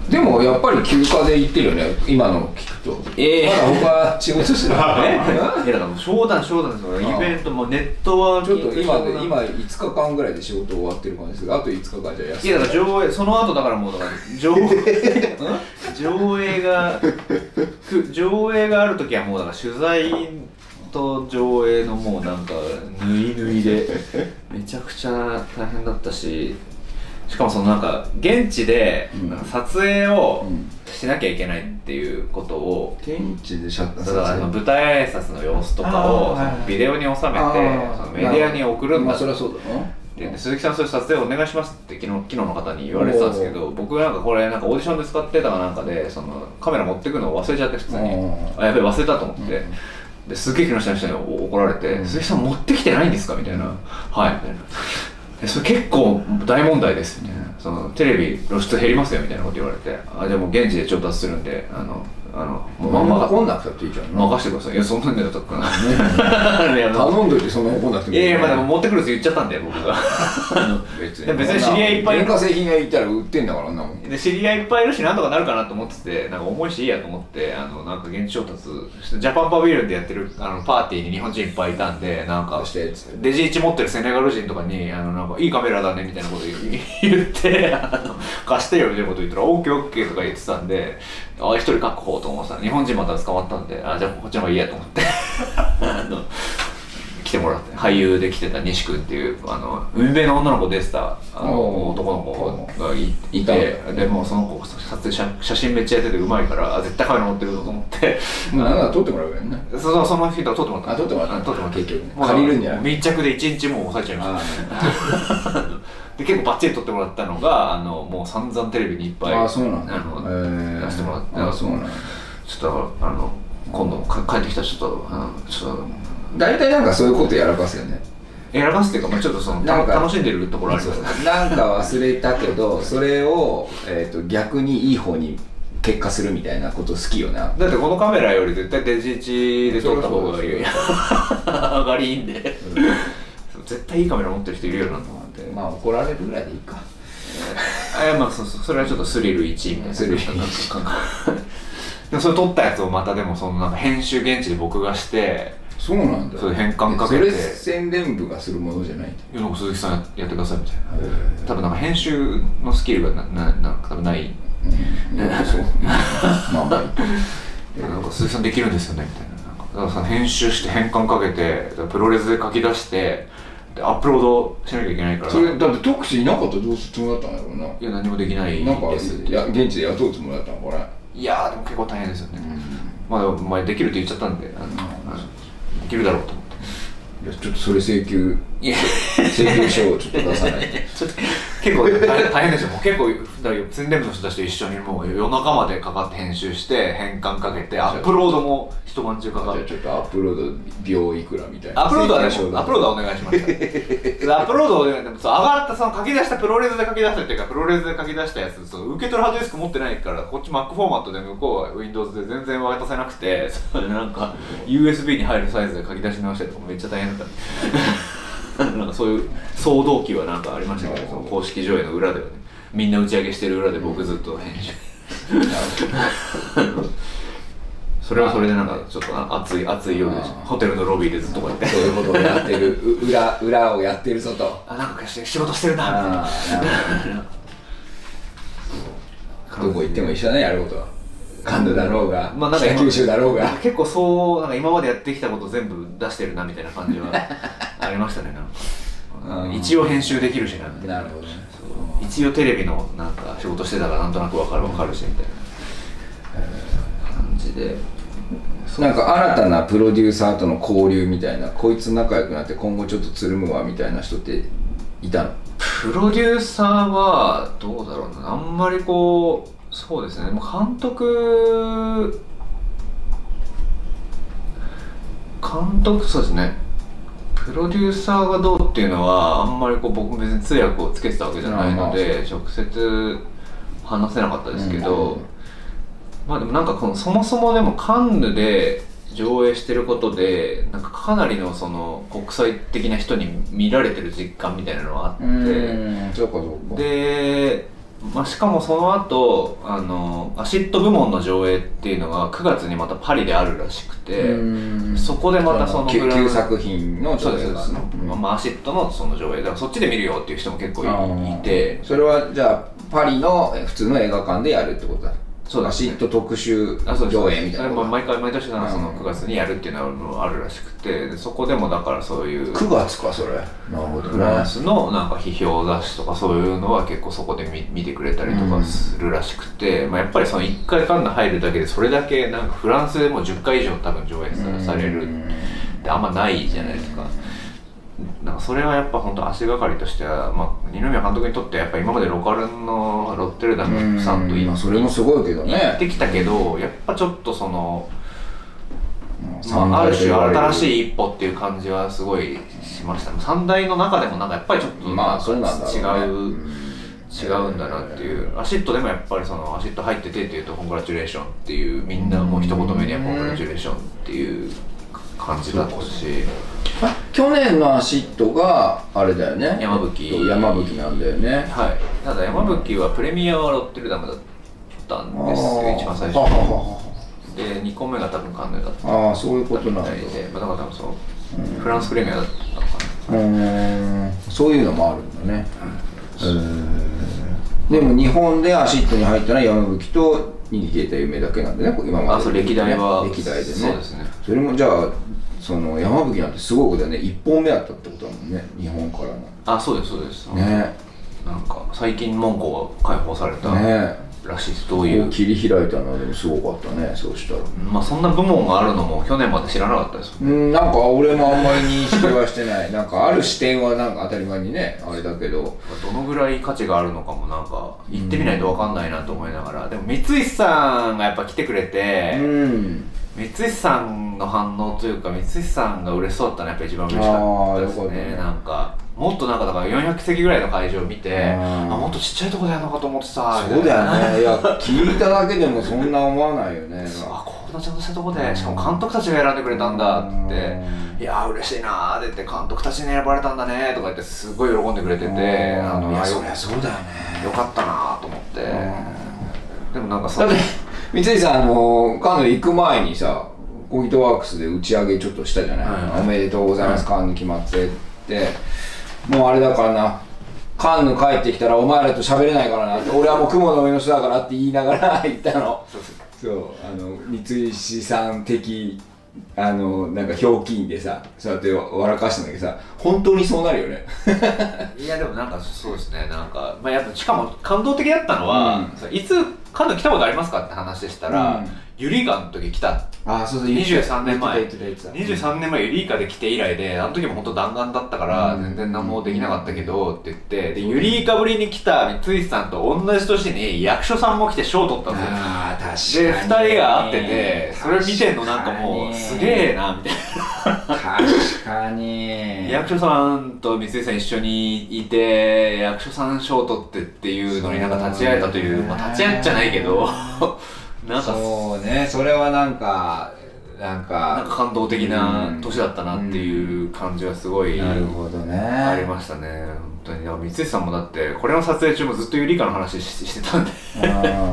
でもやっぱり休暇で行ってるよね今の聞くと。ええ。まだ他仕事してる え？いやだからもう商談商談ですよ。イベントもネットワーちょっと今で今5日間ぐらいで仕事終わってる感じですがあと5日間じゃ休いやだから上映その後だからもうだから上映 上映がく上映がある時はもうだから取材と上映のもうなんか縫い縫いでめちゃくちゃ大変だったししかもそのなんか現地で撮影をうんしなきゃいけないっていうことを現地でシャッターだからあの舞台挨拶の様子とかをビデオに収めてメディアに送るんだって。まあそそうだな。でね鈴木さんそういう撮影お願いしますって昨日昨日の方に言われてたんですけど僕なんかこれなんかオーディションで使ってたかなんかでそのカメラ持ってくのを忘れちゃって普通に。うん。あやべえ忘れたと思って、ですげえ木下の人に怒られて、うん。鈴木さん持ってきてないんですか?」みたいな「はい」みたいな。でそれ結構大問題ですよね。そのテレビ露出減りますよみたいなこと言われてあでも現地で調達するんであのあのまんま怒んなくたっていいじゃんな。任せてください。いやそんなんだったかな 頼んどいてそんな怒んなくてもいやいやまあでも持ってくるって言っちゃったんで僕が別で別に知り合いいっぱいいる。電化製品屋行ったら売ってんだからなもん。で知り合いいっぱいいるしなんとかなるかなと思っててなんか重いしいいやと思ってあのなんか現地調達ジャパンパビリオンでやってるあのパーティーに日本人いっぱいいたんでなんかデジイチ持ってるセネガル人とかにあのなんかいいカメラだねみたいなこと言言ってあの貸してよみたいなこと言ったらオッケーオッケーとか言ってたんであ一人確保と思ってた。ら日本人また捕まったんであじゃあこっちの方がいいやと思って。あの来てもらって。俳優で来てた西君っていうあの海辺の女の子出てた。あの男の子がいいてでもうその子撮影写写真めっちゃやっててうまいからあ絶対カメラ持ってるぞと思って。まあなんなら撮ってもらうからね。そのその人は撮ってもらった。あ撮ってもらったうん撮ってもらった。結局ね借りるんじゃない。密着で一日もう抑えちゃいましたあ で結構バッチリ撮ってもらったのがあのもう散々テレビにいっぱいあそうなんだ。あの出してもらってあそうなんだ。ちょっとあの今度か帰ってきたらちょっとあのちょっと大体なんかそういうことやらかすよね。選ばすっていうか、まあ、ちょっとそのなんか楽しんでるところありますねなんか忘れたけどそれを、えー、と逆にいい方に結果するみたいなこと好きよな。だってこのカメラより絶対デジ1で撮った方がいいよ。そ 上がりいいんで。絶対いいカメラ持ってる人いるよな。と思ってまあ怒られるぐらいでいいか。あいやまあそうそうそれはちょっとスリル1みたいなスリル1でもそれ撮ったやつをまたでもそのなんか編集現地で僕がしてそうなんだ。そう変換かけて。それ宣伝部がするものじゃないいやなんか鈴木さんややってくださいみたいな。多分なんか編集のスキルがなななんか多分ない。うん。そう。まあ なんか鈴木さんできるんですよねみたいな。なんかだからその編集して変換かけてプロレスで書き出してでアップロードしなきゃいけないから。それだって特使いなかったらどうするつもりだったんだろうな。いや何もできないなんかですいや現地で雇うつもりだったのこれ。いやーでも結構大変ですよね、まあでもまあできるって言っちゃったんであの、あのできるだろうといやちょっとそれ請求いや。請求書をちょっと出さないと。ちょっと結構大変 大変ですよ。もう結構だから宣伝部の人たちと一緒にもう夜中までかかって編集して変換かけてアップロードも一晩中かかって。ちょっとアップロード秒いくらみたいな。アップロードはね、アップロードはお願いしました。アップロードをね、でもそう上がった、その書き出した、プロレスで書き出したっていうか、プロレスで書き出したやつ、そう受け取るハードディスク持ってないから、こっち Mac フォーマットで向こうは Windows で全然渡せなくて、そうなんか USB に入るサイズで書き出し直したりとかめっちゃ大変だった。なんかそういう騒動期はなんかありましたけど、その公式上映の裏ではね、みんな打ち上げしてる裏で僕ずっと編集。それはそれでなんかちょっとな熱い熱いようでしホテルのロビーでずっとこうやって。そういうことをやってるう 裏裏をやってるぞとあなんか仕事してるなみたいな。どこ行っても一緒だねやることはカンヌだろうが、まあなんか九州だろうが。結構そうなんか今までやってきたこと全部出してるなみたいな感じは ありましたねなんか。うん。一応編集できるしなみたいななるほどね。一応テレビのなんか仕事してたからなんとなくわかるわかるしみたいな。感じでなんか新たなプロデューサーとの交流みたいなこいつ仲良くなって今後ちょっとつるむわみたいな人っていたの？プロデューサーはどうだろうな。あんまりこうそうですね。もう監督監督そうですね。プロデューサーがどうっていうのはあんまりこう僕別に通訳をつけてたわけじゃないので直接話せなかったですけど、うん。まあでもなんかこのそもそもでもカンヌで上映してることでなんかかなりのその国際的な人に見られてる実感みたいなのがあって、でまあ、しかもその後あのアシッド部門の上映っていうのが9月にまたパリであるらしくてそこでまたその旧旧作品のそうです上映がそうです、まあ、 ACID のその上映。だからそっちで見るよっていう人も結構いいて。それはじゃあパリのえ普通の映画館でやるってことだそうですね ACID 特集あそうです。上映みたいな毎回毎年なそのうん9月にやるっていうのがあるらしくてでそこでもだからそういう9月かそれ。なるほどフランスのなんか批評雑誌とかそういうのは結構そこで見見てくれたりとかするらしくて、まあ、やっぱりその1回カンヌ入るだけでそれだけなんかフランスでも10回以上多分上映さされるってあんまないじゃないですか。なんかそれはやっぱ本当足がかりとしては、まあ、二宮監督にとってやっぱ今までロカルノ、ロッテルダムさんとまあそれもすごいけど行っねてきたけどやっぱちょっとその、うんまあ、ある種新しい一歩っていう感じはすごいしました。三大の中でもなんかやっぱりちょっとまあそうなんだろうね。違う、うん。違うんだなっていう。 ACID でもやっぱりその ACID 入っててっていうと「congratulation」っていうみんなもう一言目には「コングラチュレーション」っていう感じだったし。あ去年の ACID があれだよね。山吹。山吹なんだよね。はい。ただ山吹はプレミアはロッテルダムだったんですよ一番最初。で2個目が多分カンヌだった。はああそういうことなんだ。で、まあ、だから多分そうフランスプレミアだったのかな。うーん。そういうのもあるんだね。うん。でも日本で ACID に入ったのは山吹と逃げ消えた夢だけなんでね今まで。あそう歴代は。歴代でね。そうですね。それもじゃあその山吹なんてすごいことだよね。1本目だったってことだもんね。日本からの。あそうですそうです。ね。なんか最近門戸が開放された。ねらしいです。どういう？切り開いたのはでもすごかったねそうしたら。まあそんな部門があるのも去年まで知らなかったですうんなんか俺もあんまり認識はしてない。なんかある視点はなんか当たり前にねあれだけど。どのぐらい価値があるのかもなんか行ってみないと分かんないなと思いながら、でも三石さんがやっぱ来てくれうて、ん。三石さんの反応というか三石さんが嬉しそうだったのはやっぱ一番嬉しかったですね。なんかもっとなんかだから400席ぐらいの会場を見てうん。あもっとちっちゃいとこでやるのかと思ってさそうだよね。いや聞いただけでもそんな思わないよね。あこんなちゃんとしたとこでしかも監督たちが選んでくれたんだって。言って「いやー嬉しいなー」って言って「監督たちに選ばれたんだね」とか言ってすごい喜んでくれててあのいやそりゃそうだよね。よかったなーと思って。でもなんかさだって三井さんあのカンヌ行く前にさコギトワークスで打ち上げちょっとしたじゃない、はいおめでとうございます、カンヌ決まってってもうあれだからな。カンヌ帰ってきたらお前らと喋れないからな。って俺はもう雲の上の人だからって言いながら 行ったの。そう。そうそうあの三石さん的あのなんかひょうきんでさそうやって笑かしてんだけどさ本当にそうなるよね。いやでもなんかそうですね。なんか、まあ、やっぱしかも感動的だったのは、うん。いつカンヌ来たことありますかって話でしたら、うんユリイカの時来たああそうそう23年前。言ってた言ってた。言ってた23年前ユリイカで来て以来であの時も本当弾丸だったからうん。全然何もできなかったけどって言ってでユリイカぶりに来た三石さんと同じ年に役所さんも来て賞取ったんですよ。ああ確でかに2人が会っててそれ見てんのなんかもうすげえなみたいな。確かに。役所さんと三井さん一緒にいて役所さん賞取ってっていうのになんか立ち会えたという、まあ、立ち会っちゃないけどなんかそうねそれはなんかなんなんかか感動的な年だったなっていう感じはすごいなるほどね。ありましたね。本当に。三井さんもだってこれの撮影中もずっとユリイカの話ししてたんで。あ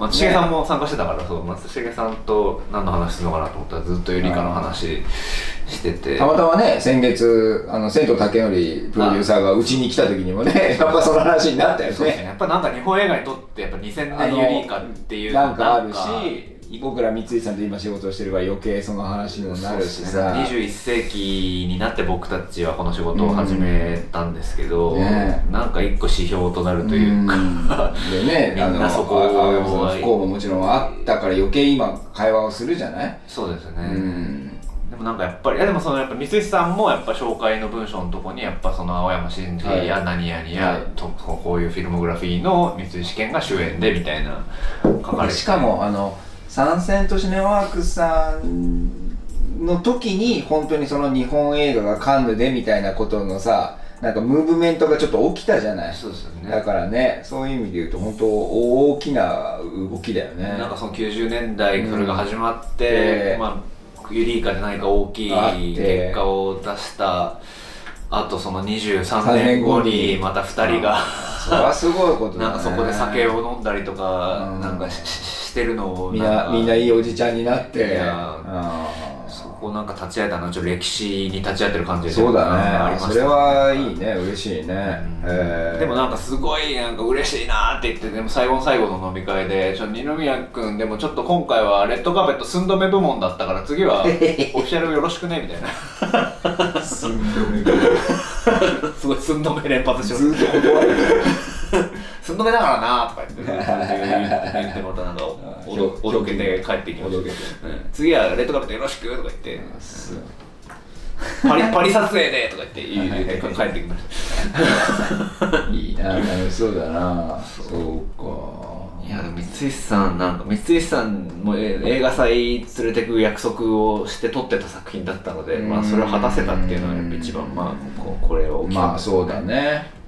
松重さんも参加してたからそう松重さんと何の話するのかなと思ったらずっとユリイカの話してて。たまたまね先月あの千と竹則プロデューサーがうちに来た時にもね やっぱその話になったよそうですね。ねやっぱなんか日本映画にとってやっぱ2000年ユリイカっていうなんかあるし僕ら三井さんと今仕事をしてるから余計その話にもなるしさ、21世紀になって僕たちはこの仕事を始めたんですけど、うんね。なんか一個指標となるというか、でね みんなそこを不幸ももちろんあったから余計今会話をするじゃない？そうですね、うん。でもなんかやっぱりいやでもそのやっぱ三石さんもやっぱ紹介の文章のとこにやっぱその青山真司やはい。何々や、はい。とこういうフィルモグラフィーの三石健が主演でみたいな書かれて。しかもあのサンセントシネワークさんの時に本当にその日本映画がカンヌでみたいなことのさなんかムーブメントがちょっと起きたじゃない？そうですよね。だからねそういう意味で言うと本当大きな動きだよね。なんかその90年代それが始まって、うん。でまあユリイカで何か大きい結果を出したあとその23年後に。また2人が。それはすごいことだ、ね、なんかそこで酒を飲んだりとか、うん、なんかしてるのをみんなみんないいおじちゃんになって。いや、そこなんか立ち会えたのはちょっと歴史に立ち会ってる感じでそうだね。ありましそれはいいね。嬉しいね、うん、でもなんかすごいなんか嬉しいなって言ってでも最後の最後の飲み会でちょ二宮君でもちょっと今回はレッドカーペット寸止め部門だったから次はオフィシャルよろしくねみたいな。寸止め すごい寸止め連発してずっと断る寸止めだからなとか言って言ってまたなんか おどおどけて帰ってきました、うん、次はレッドカーペットよろしくとか言って。パリパリ撮影でとか言って言って帰ってきました。いいな楽しそうだな。そうか。いや三石さんなんか三石さんも映画祭連れてく約束をして撮ってた作品だったので、まあそれを果たせたっていうのはやっぱ一番まあここれをまあそうだね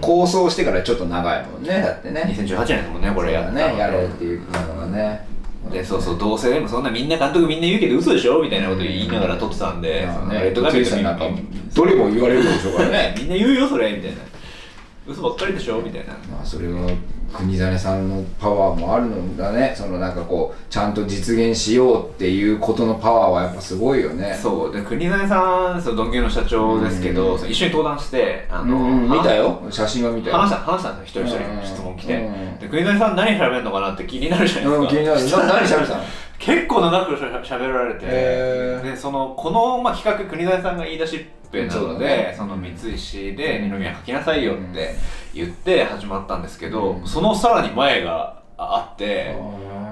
構想してからちょっと長いもんねだってね。2018年ですもんねこれやねやろうっていうのがね。でそうそうどうせでもそんなみんな監督みんな言うけど嘘でしょみたいなこと言いながら撮ってたんで、ね、レッドカーペットかどれも言われるでしょうからねみんな言うよそれみたいな嘘ばっかりでしょみたいな。まあそれは国真さんのパワーもあるんだね。そのなんかこうちゃんと実現しようっていうことのパワーはやっぱすごいよね。そう。で国真さんそのドンキの社長ですけど、一緒に登壇してあの、見たよ。写真は見たよ。話した話したんですよ一人。一人質問来て、で国真さん何喋るのかなって気になるじゃないですか、気になる。何喋ったの？結構長くしゃべられて、でそのこの、まあ、企画国根さんが言い出しっぺなので、ね、その三石で二宮書きなさいよって言って始まったんですけど、うん、そのさらに前があって、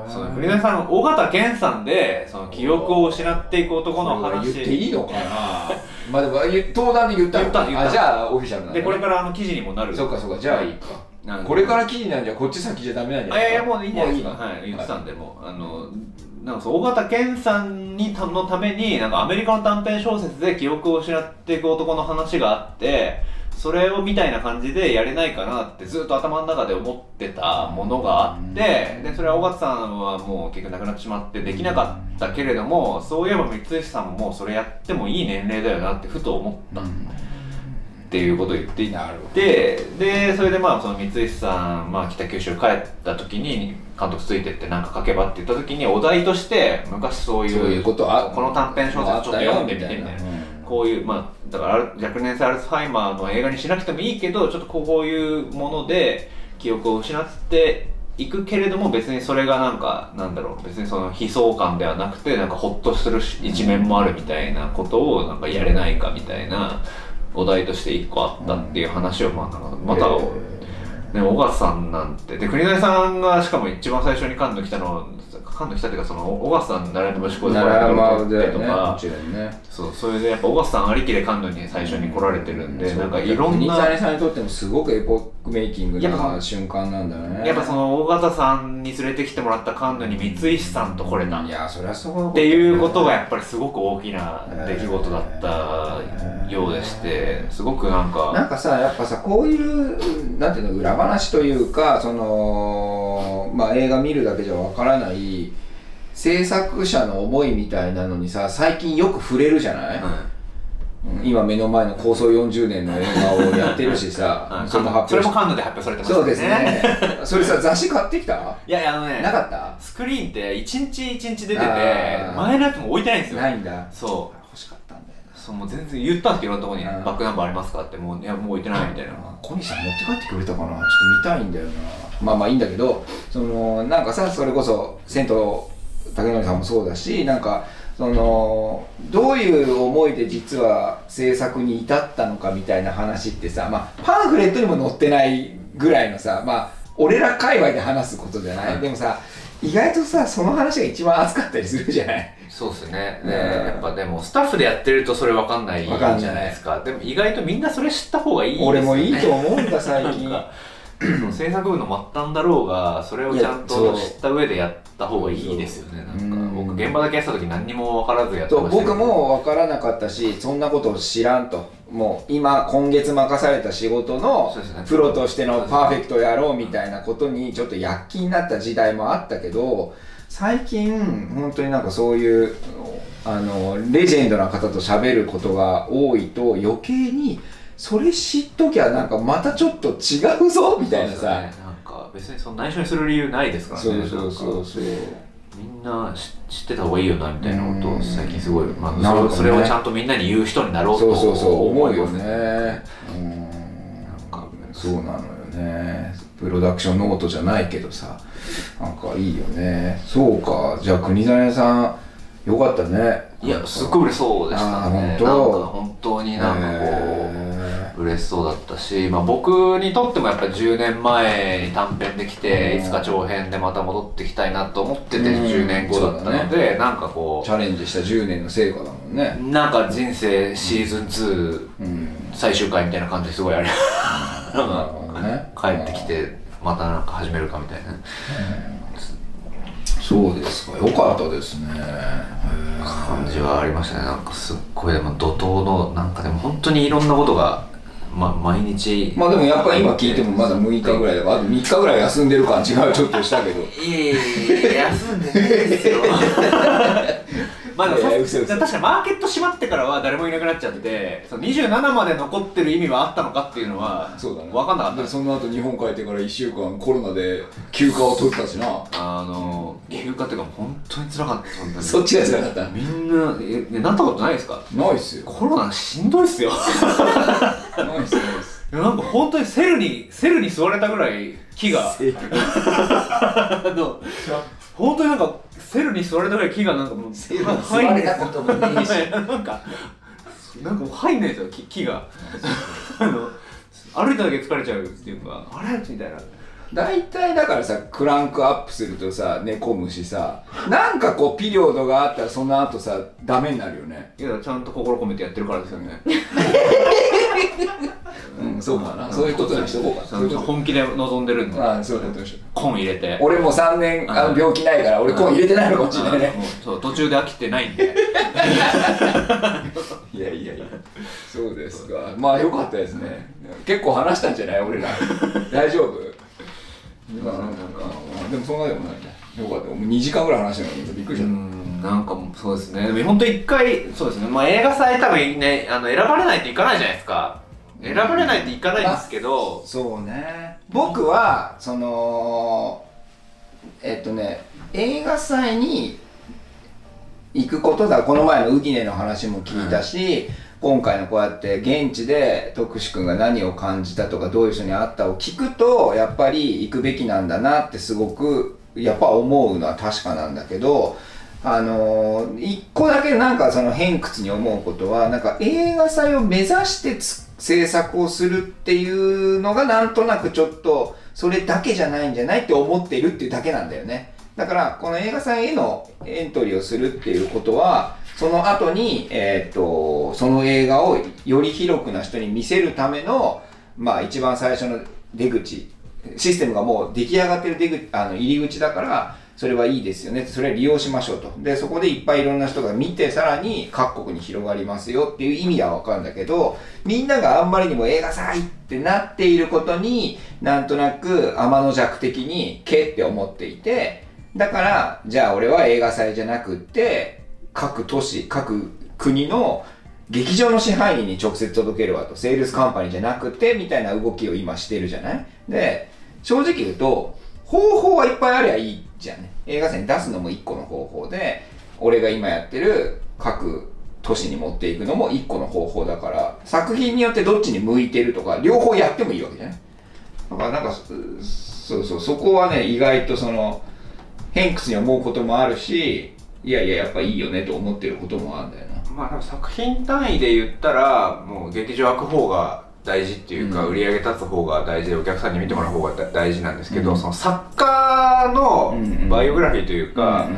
その国根さん尾形健さんでその記憶を失っていく男の話。言っていいのかな？まあでも登壇で言った言った言った。じゃあオフィシャルなんでこれからあの記事にもなる。そうかそうかじゃあいいか。これから記事なんじゃこっち先じゃダメなんじゃないいやいやもういいんじゃないですか。はい。言ってたんでもうあのなんかそう尾形健さんにたのためになんかアメリカの短編小説で記憶を失っていく男の話があってそれをみたいな感じでやれないかなってずっと頭の中で思ってたものがあってでそれは尾形さんはもう結局亡くなってしまってできなかったけれどもそういえば三石さんももうそれやってもいい年齢だよなってふと思った。っていうことを言っていてでそれでまあその三石さん、まあ、北九州帰った時に監督ついてって何か書けばって言った時にお題として昔そういうことはこの短編小説ちょっと読んでみてみたいな、こういうまあだから若年性アルツハイマーの映画にしなくてもいいけどちょっとこういうもので記憶を失っていくけれども別にそれがなんかなんだろう別にその悲壮感ではなくてなんかほっとする一面もあるみたいなことをなんかやれないかみたいな。お題として1個あったっていう話を、まあ、また、ね、小川さんなんて。で国谷さんがしかも一番最初にカンヌ来たのカンヌ来たっていうかその小笠さん習いの息子で来られてとか、ね、そうそれでやっぱ小笠さんありきでカンヌに最初に来られてるんで、うん、なんかいろんな国さんにとってもすごくエポックメイキングな瞬間なんだよね。やっぱその大型さんに連れてきてもらったカンヌに三石さんと来れた。いやそれはすごいっていうことがやっぱりすごく大きな出来事だったようでしてすごくなんかなんかさやっぱさこういうなんていうの裏話というかそのまあ映画見るだけじゃわからない制作者の思いみたいなのにさ最近よく触れるじゃない、うん今目の前の構想40年の映画をやってるしさ それも発表それもカンヌで発表されてますね。そうですね。それさ雑誌買ってきた？いやいやあのねなかった？スクリーンって1日1日出てて前のやつも置いてないんですよ。ないんだ。そうそうもう全然言ったんですけどいろんなとこにバックナンバーありますかってもういやもう置いてないみたいな。小西さん持って帰ってくれたかな？ちょっと見たいんだよな。まあまあいいんだけどそのなんかさそれこそ銭湯竹野さんもそうだしなんかそのどういう思いで実は制作に至ったのかみたいな話ってさ、まあ、パンフレットにも載ってないぐらいのさ、まあ、俺ら界隈で話すことじゃない、うん、でもさ意外とさその話が一番熱かったりするじゃない？そうっすね、ね、やっぱでもスタッフでやってるとそれ分かんないじゃないですか。でも意外とみんなそれ知った方がいいですよね。俺もいいと思うんだ最近 制作部の末端だろうがそれをちゃんと知った上でやった方がいいですよね。なんか僕現場だけやった時何にも分からずやってました僕も分からなかったしそんなことを知らんと。もう今今月任された仕事のプロとしてのパーフェクトやろうみたいなことにちょっと躍起になった時代もあったけど最近本当になんかそういうあのレジェンドな方と喋ることが多いと余計にそれ知っときゃなんかまたちょっと違うぞみたいなさ、ね、なんか別にその内緒にする理由ないですからね。そうそうそうそう。みんな知ってた方がいいよなみたいなことを最近すごい、まあそれをちゃんとみんなに言う人になろうとそうそうそう。思うよね。うんなん。かそうなのよね。プロダクションノートじゃないけどさ。なんかいいよね。そうか。じゃあ国真さんよかったね。いやすっごい嬉しそうでしたね。本当？なんか本当になんかこへう嬉しそうだったし、まあ、僕にとってもやっぱり10年前に短編できてうん。いつか長編でまた戻ってきたいなと思っててうん。10年後だったので、なんかこチャレンジした10年の成果だもんね。うなんか人生シーズン2うん。最終回みたいな感じですごいあれ。なるほどね。帰ってきてまたなんか始めるかみたいな。そうですか。よかったですね。感じはありましたね。なんかすっごいでも怒涛のなんかでも本当にいろんなことが、ま、毎日まあでもやっぱり今聞いてもまだ6日ぐらいだ。からあと3日ぐらい休んでる感じがちょっとしたけど。いやいやいや休んでないですよ まあ確かにマーケット閉まってからは誰もいなくなっちゃってその27まで残ってる意味はあったのかっていうのはそうだね。分かんなかった。その後日本帰ってから1週間コロナで休暇を取ったしな。あの休暇っていうか本当に辛かったそっちが辛かった？みんなえねなったことないですか？ないっすよ。コロナしんどいっすよ。ないっすないっす。いやなんか本当にセルにセルに座れたぐらい木が。あの本当になんかセルに座れたぐらい木がなんかもう座れたこともねえし。なんかなんかもう入んないですよ木木が。あの歩いただけ疲れちゃうっていうかあれ？みたいな。大体だからさクランクアップするとさ寝込むしさなんかこうピリオドがあったらその後さダメになるよね。いやちゃんと心込めてやってるからですよね うんそうかな。そういうことにしとこうか。本気で望んでるんでああそういうことにしよう。コン入れて。俺も3年あの病気ないから俺コン入れてないのかもしれないね。そう途中で飽きてないんで。いやいやいや。そうですか。まあよかったですね。結構話したんじゃない？俺ら。大丈夫？まあなんかでもそんなでもないね。よかった。もう2時間ぐらい話してるのびっくりしうちゃっんなんかもうそうですね。でも本当一回そうですね。まあ映画祭多分ねあの選ばれないといかないじゃないですか。選ばれないといかないんですけど。たそうね。僕はそのえっとね映画祭に行くことだ。この前のウギネの話も聞いたし、今回のこうやって現地で徳志くんが何を感じたとかどういう人に会ったを聞くとやっぱり行くべきなんだなってすごくやっぱ思うのは確かなんだけどあのー一個だけなんかその偏屈に思うことはなんか映画祭を目指して制作をするっていうのがなんとなくちょっとそれだけじゃないんじゃないって思っているっていうだけなんだよね。だからこの映画祭へのエントリーをするっていうことはその後に、えー、とその映画をより広くな人に見せるためのまあ一番最初の出口システムがもう出来上がってる出口あの入り口だからそれはいいですよね。それは利用しましょうと。でそこでいっぱいいろんな人が見てさらに各国に広がりますよっていう意味はわかるんだけどみんながあんまりにも映画祭ってなっていることになんとなく天の弱的にけって思っていてだからじゃあ俺は映画祭じゃなくって各都市各国の劇場の支配人に直接届けるわと。セールスカンパニーじゃなくてみたいな動きを今してるじゃない？で正直言うと方法はいっぱいありゃいいじゃんね。映画祭に出すのも一個の方法で俺が今やってる各都市に持っていくのも一個の方法だから作品によってどっちに向いてるとか両方やってもいいわけじゃない？だからなんかそうそうそこはね意外とその偏屈に思うこともあるしいやいややっぱいいよねと思ってることもあるんだよな。まあでも作品単位で言ったらもう劇場開く方が大事っていうか、うん。売り上げ立つ方が大事でお客さんに見てもらう方がだ大事なんですけど、うん。その作家のバイオグラフィーというか、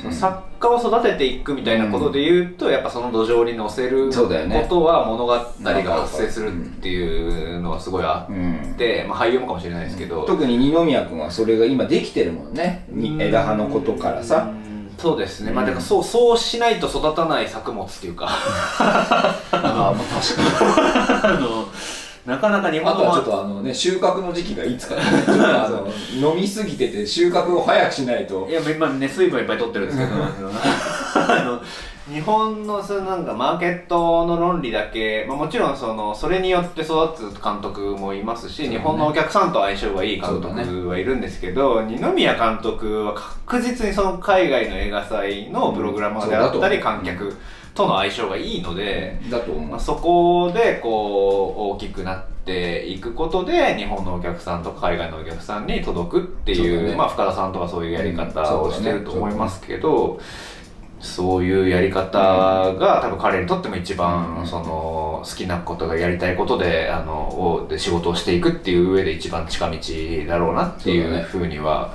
その作家を育てていくみたいなことで言うと、やっぱその土壌に乗せることは物語が発生するっていうのはすごいあうん。って、まあ、俳優もかもしれないですけど、特に二宮君はそれが今できてるもんね。に枝葉のことからさ。うんそうですね、まあうん。だからそうそうしないと育たない作物っていうか。ああまあ確かに。あのなかなか日あ本のとはちょっとあのね収穫の時期がいつかね。ちょっとあの飲みすぎてて収穫を早くしないと。いや今ね水分いっぱい取ってるんですけど。あの日本のそのなんかマーケットの論理だけ、まあ、もちろんそのそれによって育つ監督もいますし、ね。日本のお客さんと相性がいい監督はいるんですけど、二宮監督は確実にその海外の映画祭のプログラマーであったり観客との相性がいいので、まあ、そこでこう大きくなっていくことで日本のお客さんとか海外のお客さんに届くっていうね。まあ、深田さんとかそういうやり方をしてると思いますけど、そういうやり方が多分彼にとっても一番、その好きなことがやりたいことであので仕事をしていくっていう上で一番近道だろうなっていうふうには。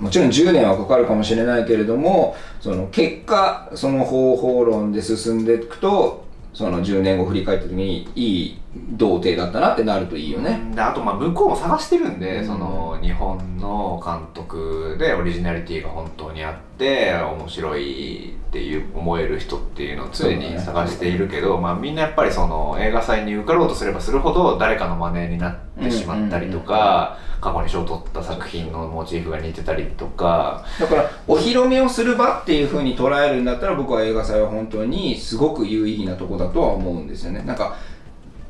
もちろん10年はかかるかもしれないけれどもその結果その方法論で進んでいくとその10年後振り返った時にいい童貞だったなってなるといいよね、であとまあ向こうも探してるんで、うん。その日本の監督でオリジナリティが本当にあって面白いっていう思える人っていうのを常に探しているけど、まあ、みんなやっぱりその映画祭に受かろうとすればするほど誰かの真似になってしまったりとか、過去に賞を取った作品のモチーフが似てたりとか。だからお披露目をする場っていう風に捉えるんだったら僕は映画祭は本当にすごく有意義なとこだとは思うんですよね。なんか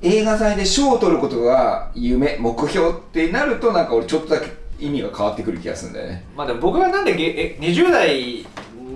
映画祭で賞を取ることが夢目標ってなるとなんか俺ちょっとだけ意味が変わってくる気がするんだよね。まあでも僕がなんでげえ20代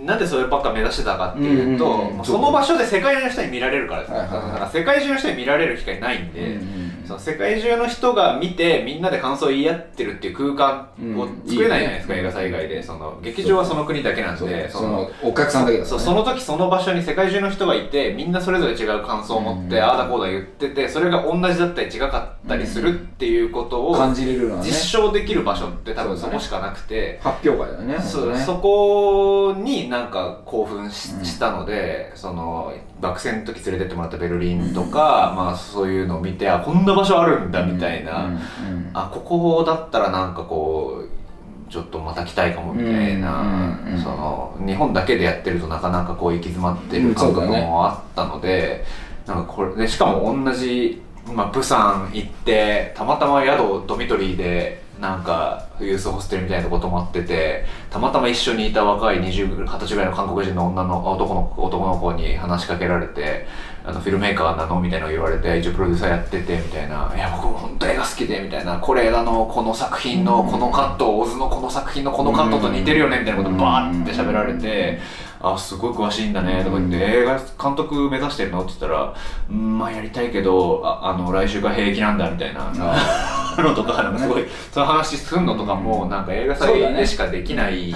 なんでそればっか目指してたかっていうと、うんうんうん。もうその場所で世界中の人に見られるからです、はいはいはい。だから世界中の人に見られる機会ないんで、うんうんその世界中の人が見てみんなで感想を言い合ってるっていう空間を作れないじゃないですか、うん。いいね映画祭以外でその劇場はその国だけなんでそのお客さんだけだね。その時その場所に世界中の人がいてみんなそれぞれ違う感想を持って、うん。ああだこうだ言っててそれが同じだったり違かったりするっていうことを感じれる実証できる場所って多分そこしかなくて、発表会だよねそね。そこになんか興奮し,、うんしたのでその学生の時連れてってもらったベルリンとか、まあそういうのを見てあこんな場所あるんだみたいな、うんうんあここだったらなんかこうちょっとまた来たいかもみたいな、うんうんうんその日本だけでやってるとなかなかこう行き詰まってうんる感覚もあったので、なんかこれでしかも同じ、まあ、プサン行ってたまたま宿ドミトリーでなんかユースホステルみたいなとこ泊まっててたまたま一緒にいた若い20 20歳ぐらいの韓国人の女の男の子男の子に話しかけられてあのフィルメーカーなの？みたいなの言われて一応プロデューサーやっててみたいな。いや僕も本当映画好きでみたいな。これあのこの作品のこのカットオズのこの作品のこのカットと似てるよねみたいなことバーって喋られてあすごい詳しいんだね。とか言って映画監督目指してるの？って言ったらうんまあやりたいけどああの来週が平気なんだみたいな。あ のとかなんかすごいその話すんのとかもなんか映画祭でしかできない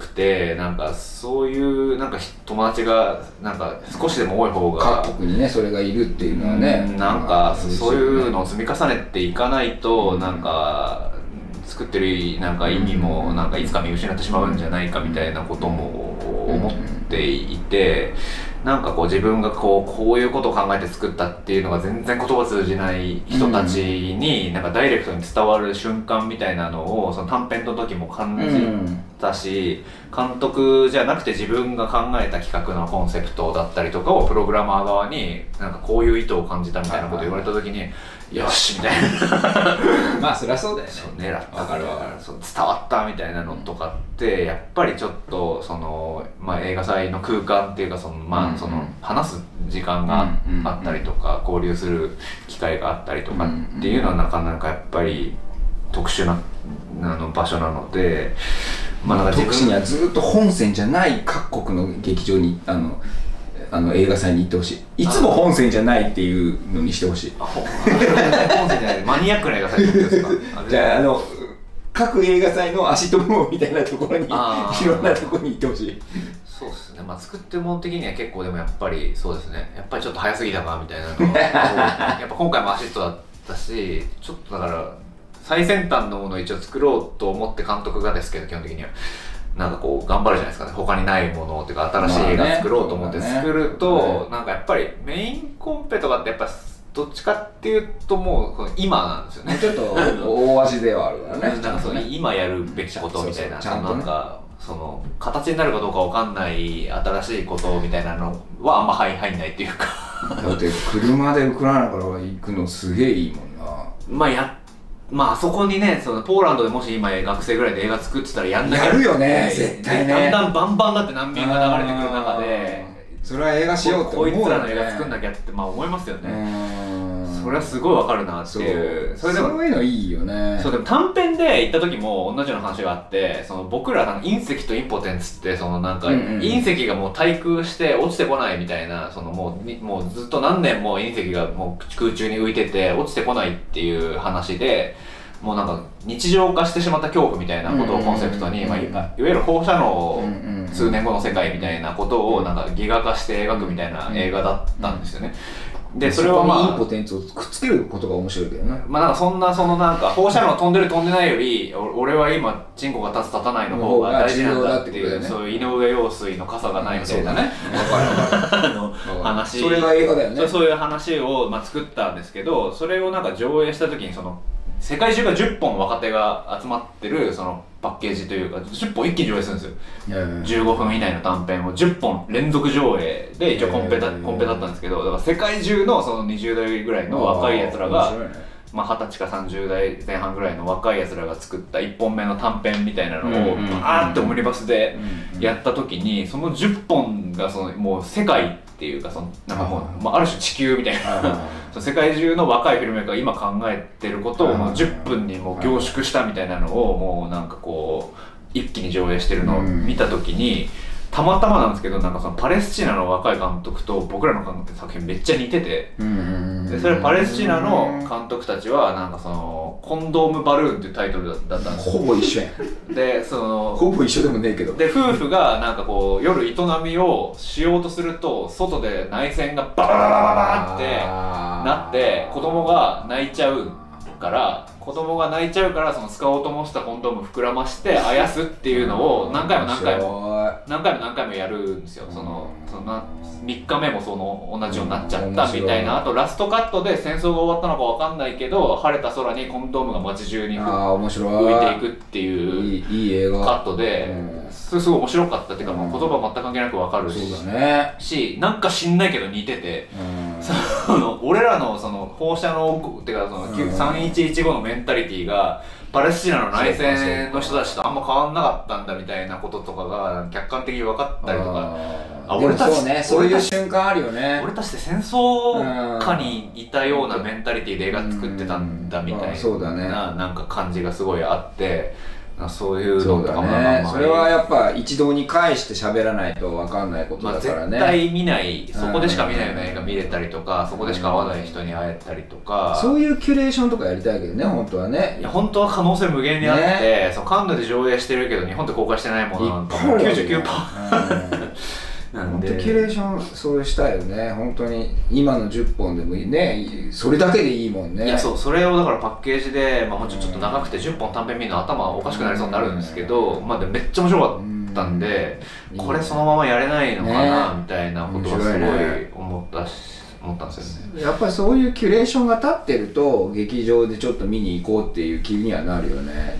くてなんかそういうなんかひ友達がなんか少しでも多い方が各国にねそれがいるっていうのはね。うんなんかそういうのをを積み重ねていかないとなんか作ってるなんか意味もなんかいつか見失ってしまうんじゃないかみたいなことも思っていてなんかこう自分がこうこういうことを考えて作ったっていうのが全然言葉通じない人たちになんかダイレクトに伝わる瞬間みたいなのをその短編の時も感じたし監督じゃなくて自分が考えた企画のコンセプトだったりとかをプログラマー側になんかこういう意図を感じたみたいなことを言われた時によしみたいな。まあそりゃそうだよね。狙ったわかるわかる。そう伝わったみたいなのとかってやっぱりちょっとその、まあ、映画祭の空間っていうかその、まあ、うんその話す時間がうんあったりとか交流する機会があったりとかっていうのはなかなかやっぱり特殊なあの場所なので。まあ、なんか特使にはずっと本線じゃない各国の劇場にあのあの映画祭に行ってほしい。いつも本線じゃないっていうのにしてほしい。本線じゃないマニアックな映画祭ですか。じゃああの各映画祭の足ともみたいなところにいろんなところに行ってほしい。そうですね。まあ作ってるもん的には結構でもやっぱりそうですね。やっぱりちょっと早すぎたかみたいなのは やっぱ今回もアシットだったしちょっとだから最先端のものを一応作ろうと思って監督がですけど基本的には。なんかこう頑張るじゃないですかね。他にないものっていうか新しい映画作ろうと思って作ると、なんかやっぱりメインコンペとかってやっぱどっちかっていうともう今なんですよね。ちょっと大味ではあるからね。なんかそう今やるべきことみたいな、なんかその形になるかどうかわかんない新しいことみたいなのはあんま入入んないっていうか。だって車でウクライナから行くのすげえいいもんな。まあやっまあそこにねそのポーランドでもし今学生ぐらいで映画作ってたらやんなきゃ。やるよね絶対ね。だんだんバンバンだって難民が流れてくる中でそれは映画しようって思うよ、ね、こいつらの映画作んなきゃってまあ思いますよね。うんそれはすごいわかるなっていう。そう。れでもそういうのいいよね。そうでも短編で行った時も同じような話があってその僕らなんか隕石とインポテンツってそのなんかうんうん隕石がもう対空して落ちてこないみたいなそのもうにもうずっと何年も隕石がもう空中に浮いてて落ちてこないっていう話でもうなんか日常化してしまった恐怖みたいなことをコンセプトに、うんうんうんまあ、いいわゆる放射能うんうんうん。数年後の世界みたいなことをなんかギガ化して描くみたいな映画だったんですよね。でそれはまあインポテンツをくっつけることが面白いけどね。まあなんかそんなそのなんか放射能飛んでる飛んでないよりお俺は今チンコが立つ立たないの方が大事なんだっていうそういう井上陽水の傘がないみたいなねわかるわかる。あの話それが映画だよね。そうそういう話を、まあ、作ったんですけどそれをなんか上映した時にその世界中が10本若手が集まってるそのパッケージというか10本一気に上映するんですよ。うん15分以内の短編を10本連続上映で一応コンペだコンペだったんですけどだから世界中のその20代ぐらいの若いやつらがまあ、20歳か30代前半ぐらいの若いやつらが作った1本目の短編みたいなのをバーってオムニバスでやった時にその10本がそのもう世界っていうかそのなんかもあう、まあ、ある種地球みたいな。世界中の若いフィルメーカーが今考えてることをうんもう10分にもう凝縮したみたいなのをもうなんかこう一気に上映してるのを見た時にたまたまなんですけどなんかそのパレスチナの若い監督と僕らの監督って作品めっちゃ似てて。でそれパレスチナの監督たちはなんかその「コンドームバルーン」っていうタイトルだったんですよ。ほぼ一緒やん。でそのほぼ一緒でもねえけど。で夫婦がなんかこう夜営みをしようとすると外で内戦がババババババってなって子供が泣いちゃうから子供が泣いちゃうからその使おうと思ってたコンドーム膨らましてあやすっていうのを何回も何回もも何回も何回もやるんですよ。そのうん。そのな3日目もその同じようになっちゃっうんたみたいな。面あとラストカットで戦争が終わったのか分かんないけど晴れた空にコンドームが街中にあ浮あ面白い。浮いていくっていういいいい映画。カットでうん。それすごい面白かったっていうか言葉全く関係なく分かるししなんか知んないけど似てて。うん。その俺らのその放射能っていうかそのうん。3115のメンタリティーがパレスチナの内戦の人たちとあんま変わんなかったんだみたいなこととかが客観的に分かったりとか。あ俺たちそうねそういう瞬間あるよね。俺たちって戦争下にいたようなメンタリティーで映画作ってたんだみたいうん。そうだね。ななんか感じがすごいあってなそういうのとかもねまあそれはやっぱ一堂に返して喋らないと分かんないことまあ、絶だからね、対見ない。そこでしか見ないような映画見れたりとかそこでしか会わない人に会えたりとか。そういうキュレーションとかやりたいけどね本当はね。いや本当は可能性無限にあって、そのカンヌで上映してるけど日本で公開してないものなんかもう99%なんで。キュレーションそうしたいよね。本当に今の10本でもいいね。それだけでいいもんね。いやそうそれをだからパッケージで、まあ、もうちょっと長くて10本短編見るの頭おかしくなりそうになるんですけど、まあ、でもめっちゃ面白かったんで、うん。これそのままやれないのかな、ね。みたいなことはすごい思ったし思ったんですよね。やっぱりそういうキュレーションが立ってると劇場でちょっと見に行こうっていう気にはなるよね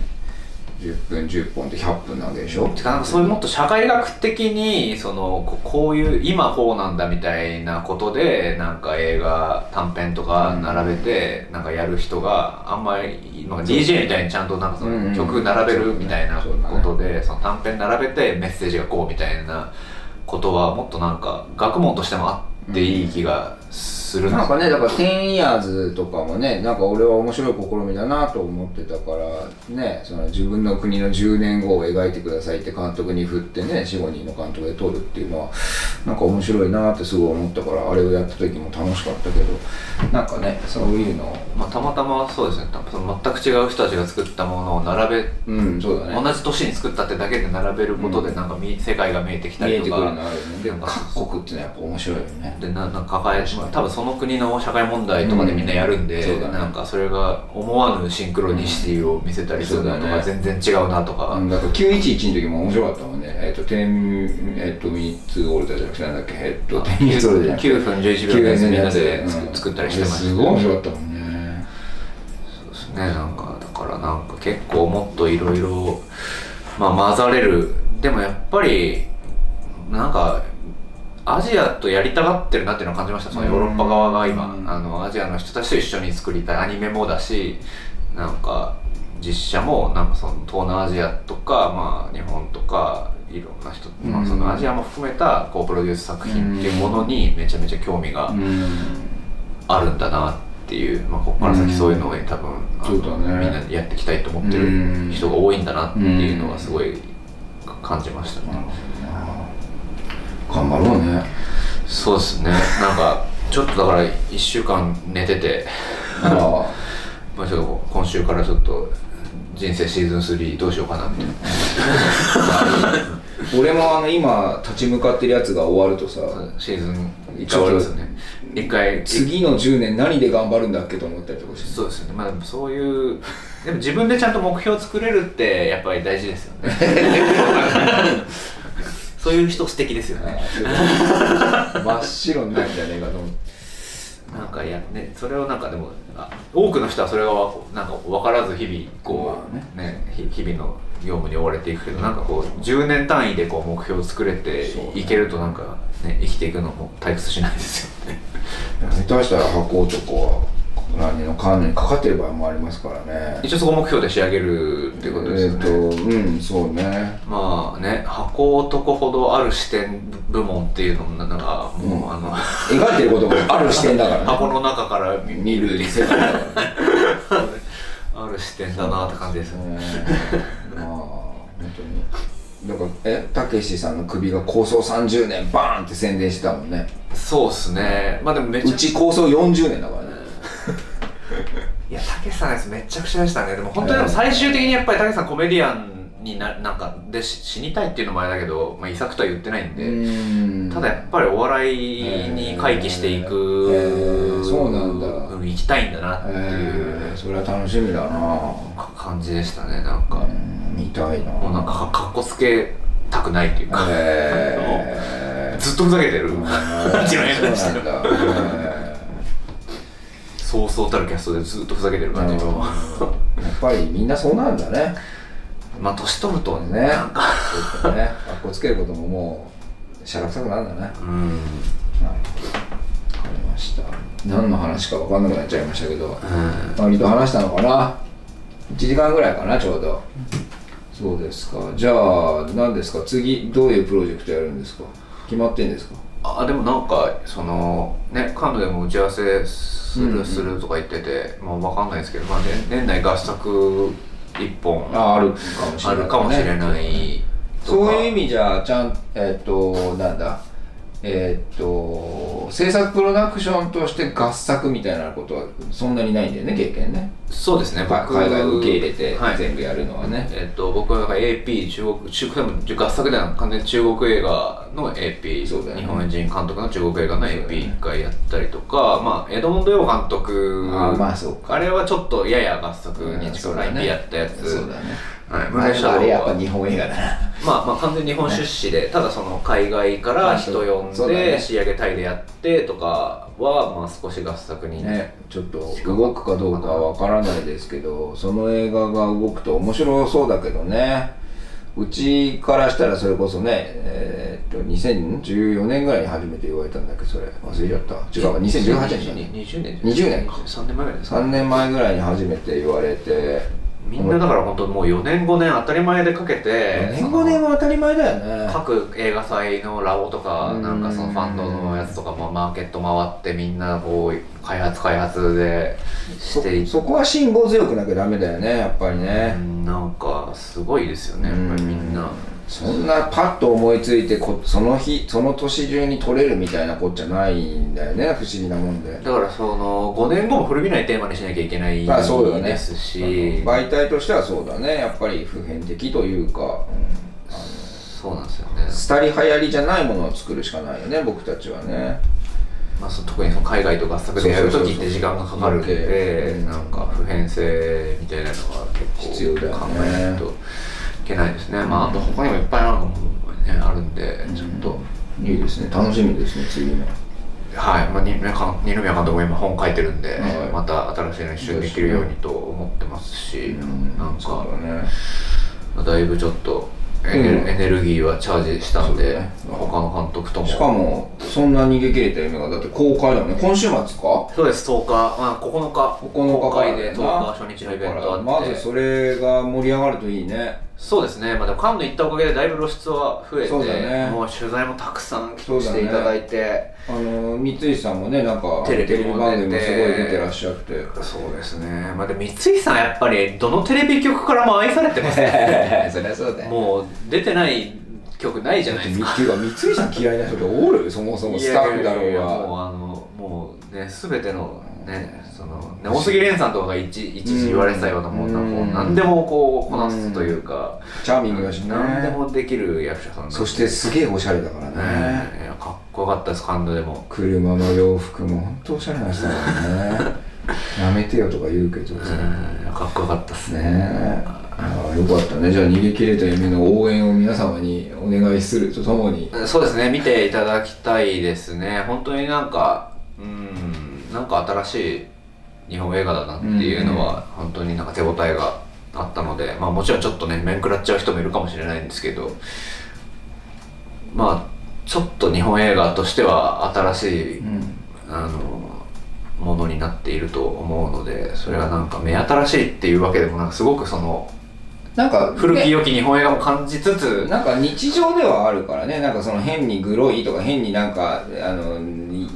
10分10本って100分なわけでしょ？てかなんかそういうもっと社会学的にそのここういう今こうなんだみたいなことでなんか映画短編とか並べてなんかやる人があんまりなんか DJ みたいにちゃんとなんかその曲並べるみたいなことでその短編並べてメッセージがこうみたいなことはもっとなんか学問としてもあっていい気がするなんかねだから「10 years」とかもねなんか俺は面白い試みだなと思ってたからねその自分の国の10年後を描いてくださいって監督に振ってね45人の監督で撮るっていうのはなんか面白いなってすごい思ったからあれをやった時も楽しかったけどなんかねそういうの。をまあ、たまたまそうですね。その全く違う人たちが作ったものを並べうんそうだね。同じ年に作ったってだけで並べることでなんかみ、世界が見えてきたりとか。各国ってのはやっぱ面白いよね。でななんか抱え多分その国の社会問題とかでみんなやるんで、うんね。なんかそれが思わぬシンクロニシティを見せたりするのとか全然違うなとか、うん、だから911の時も面白かったもんね。えっ、と10えっ、と3つオールダーじゃなくてなんだっけ？えっ、と10ミニッツオールダーじゃなくて。9分11秒のやつみんなでうん作作ったりしてましたすごい面白かったもんね。そうですね。なんかだからなんか結構もっといろいろまあ混ざれる。でもやっぱりなんかアジアとやりたがってるなっていうのを感じました。そのヨーロッパ側が今。うん。あのアジアの人たちと一緒に作りたい。アニメもだしなんか実写もなんかその東南アジアとか、まあ、日本とかいろんな人、まあ、そのアジアも含めたこうプロデュース作品っていうものにめちゃめちゃ興味があるんだなっていう、まあ、ここから先そういうのを多分、ね。みんなでやっていきたいと思ってる人が多いんだなっていうのはすごい感じましたね。頑張ろうね。そうですね。なんかちょっとだから1週間寝てて。あ まあちょっと今週からちょっと人生シーズン3どうしようかなみたいな。あ 俺もあの今立ち向かってるやつが終わるとさシーズン一回終わりますよね。一回次の10年何で頑張るんだっけと思ったりとかして。そうですよね。まあでもそういうでも自分でちゃんと目標を作れるってやっぱり大事ですよね そういう人素敵ですよね。真っ白になるんじゃねえかと思って。なんかやねそれをなんかでもあ多くの人はそれがわなんか分からず日々こう、まね。ひ日々の業務に追われていくけどなんかこう10年単位でこう目標を作れていけるとなんかね生きていくのも退屈しないですよね。下手したら箱男は何の関連にかかってる場合もありますからね。一応そこ目標で仕上げるってことですよね、えっ、とうんそうね。まあね箱男ほどある視点部門っていうのもなんかもう、うん。あの描いてることがある視点だからね。箱の中から見見る世界だからねある視点だなって感じですよね。まあ本当に。だからえたけしさんの首が構想30年バーンって宣伝してたもんね。そうっすね。まあでもめちゃうち構想40年だからねいやたけしさんのやつめちゃくちゃでしたね。でも本当にでも最終的にやっぱりたけしさんコメディアンにななんかでし死にたいっていうのもあれだけど、まあ、遺作とは言ってないんで、うん。ただやっぱりお笑いに回帰していく、そうなんだ。うん行きたいんだなっていうえー、それは楽しみだな。か感じでしたねなんか、うん見たいな。もうなんかかかっこつけたくないっていうか、えー。ずっとふざけてる。うん。感じの映画でしたそうそうそうたるキャストでずっとふざけてる感じの、ーやっぱりみんなそうなんだね。まあ年取るとねねなんか。ちょっとね かっこつけることももうしゃらくさくなるんだね。うん。はい。わかりました。何の話か分かんなくなっちゃいましたけど。うん。割と話したのかな？1時間ぐらいかなちょうど。そうですか。じゃあ何ですか？次どういうプロジェクトやるんですか？決まってんですか？あでもなんかそのねカンヌでも打ち合わせする、うんうん。するとか言っててまあわかんないですけど、まあ、ね年内合作一本ああるかもしれない、あるかもしれないそういう意味じゃちゃんえっ、となんだ？えっ、と制作プロダクションとして合作みたいなことはそんなにないんだよね経験ね。そうですね。か海外を受け入れてはい。全部やるのはね、えっと、僕はなんか AP 中国中国でも合作では完全に中国映画の AP、そうだよね。日本人監督の中国映画のそうだよね。AP 一回やったりとか、まあエドモンド・ヨー監督。あまあそうか。あれはちょっとやや合作に近いそうだね。AP やったやつ、そうだねはい。まああれやっぱ日本映画だな。まあまあ完全に日本出資で、ただその海外から人呼んで仕上げタイでやってとかはまあ少し合作にね、ちょっと動くかどうかはわからないですけどその映画が動くと面白そうだけどね。うちからしたらそれこそねえーっと2014年ぐらいに初めて言われたんだけどそれ。忘れちゃった。違うわ。2018年だね。20年20年か。3年前ぐらいですか3年前ぐらいに初めて言われてみんなだから本当もう4年5年当たり前でかけて4年5年は当たり前だよね。各映画祭のラボとかうんなんかそのファンドのやつとかもマーケット回ってみんなこう開発開発でしていそそこは辛抱強くなきゃダメだよねやっぱりね、うんなんかすごいですよねやっぱりみんなそんなパッと思いついてこその日その年中に取れるみたいなこっちゃないんだよね不思議なもんで。だからその5年後も古びないテーマにしなきゃいけないまあそうよね。ですし、媒体としてはそうだね。やっぱり普遍的というか、うんそうなんですよね、廃り流行りじゃないものを作るしかないよね僕たちはね。まあ、その特にその海外と合作でやるそうそうそうそう時って時間がかかるんでうんなんか普遍性みたいなのは結構必要だよね考えないといけないですね、まああと他にもいっぱいなんかもねあるんでちょっと、いいですね。楽しみですね次のはい、まあ、二宮監二宮監督も今本書いてるんで、はい。また新しいの一緒にできるようにと思ってますし、なんそうかだね。まあだいぶちょっとエネ,、うん。エネルギーはチャージしたんで、ね。他の監督とも。しかもそんな逃げ切れた夢がだって公開だもんね。今週末か？そうです。10日、まあ、9日。9日公開で10日な初日のイベントあって。まずそれが盛り上がるといいねそうですね、まあ、でもカンヌ行ったおかげでだいぶ露出は増えて、ね。もう取材もたくさんしていただいてあの三井さんもねなんかテレビも番組もすごい出てらっしゃって。そうですね、まあ、でも三井さんやっぱりどのテレビ局からも愛されてますね。そりゃそうだよ。もう出てない曲ないじゃないですか。っていうか三井さん嫌いな人っておる？そもそもスタッフだろういやいやいやもうがあのもうね全てのねそのね大杉蓮さんとかが一一時言われてたようなもんなうん。こう何でもこうこなすというか。チャーミングだしね。何でもできる役者さんそしてすげえおしゃれだからね。ねかっこよかったです感動でも。車の洋服も本当おしゃれな人だからね。やめてよとか言うけどさ。うんかっこよかったですね。ね。ああよかったね。じゃあ逃げ切れた夢の応援を皆様にお願いするとともに。そうですね。見ていただきたいですね。本当になんかうんなんか新しい日本映画だなっていうのは本当になんか手応えがあったのでまあもちろんちょっとね面食らっちゃう人もいるかもしれないんですけどまあちょっと日本映画としては新しい、うん。あのものになっていると思うのでそれがなんか目新しいっていうわけでもなくすごくそのなんか、古きね良き日本映画も感じつつ、なんか日常ではあるからねなんかその変にグロいとか変になんかあのい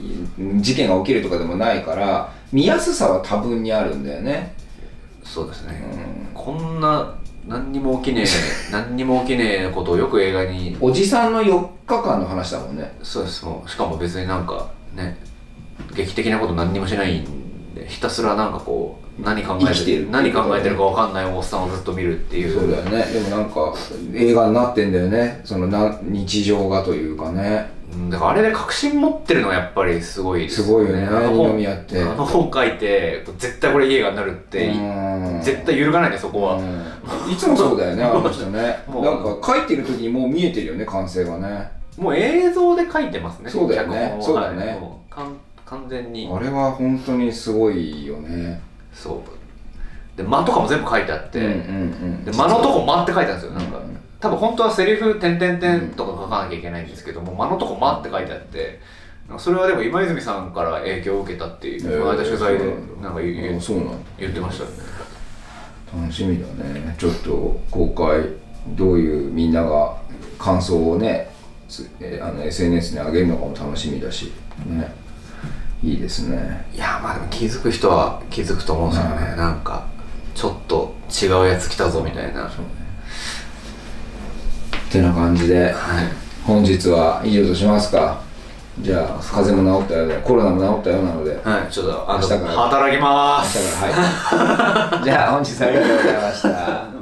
事件が起きるとかでもないから見やすさは多分にあるんだよね。そうですね、うん。こんな何にも起きねえ 何にも起きねえことをよく映画に。おじさんの4日間の話だもんね。そうです。もうしかも別になんかね劇的なこと何にもしないんでひたすらなんかこう何考えてる何考えてるか分かんないおっさんをずっと見るっていう。そうだよね。でもなんか映画になってんだよね。そのな日常がというかね。うんだからあれで確信持ってるのはやっぱりすごいですすごいよね。あの宮って。あの本書いて絶対これ映画になるってうん。絶対揺るがないねそこは、うん。いつもそうだよね あの人ね。なんか書いてる時にもう見えてるよね完成がねもう映像で書いてますねそうだよね。そうだね。はい。もうかん完全に。あれは本当にすごいよね。そう。で間とかも全部書いてあって、で間のとこ間って書いてあるんですよなんか、うん多分本当はセリフ点々点とか書かなきゃいけないんですけども間のとこ間って書いてあってそれはでも今泉さんから影響を受けたっていう、えーこの間取材でなんか言ってましたね。楽しみだね。ちょっと公開どういうみんなが感想をねあの SNS に上げるのかも楽しみだしね。いいですね。いやまあでも気づく人は気づくと思うんですよね、うんなんかちょっと違うやつ来たぞみたいな。そうね。ってな感じで。はい。本日は以上としますか。じゃあ風邪も治ったようでコロナも治ったようなのではいちょっと明日から。働きま明す日からはい。じゃあ本日はありがとうございました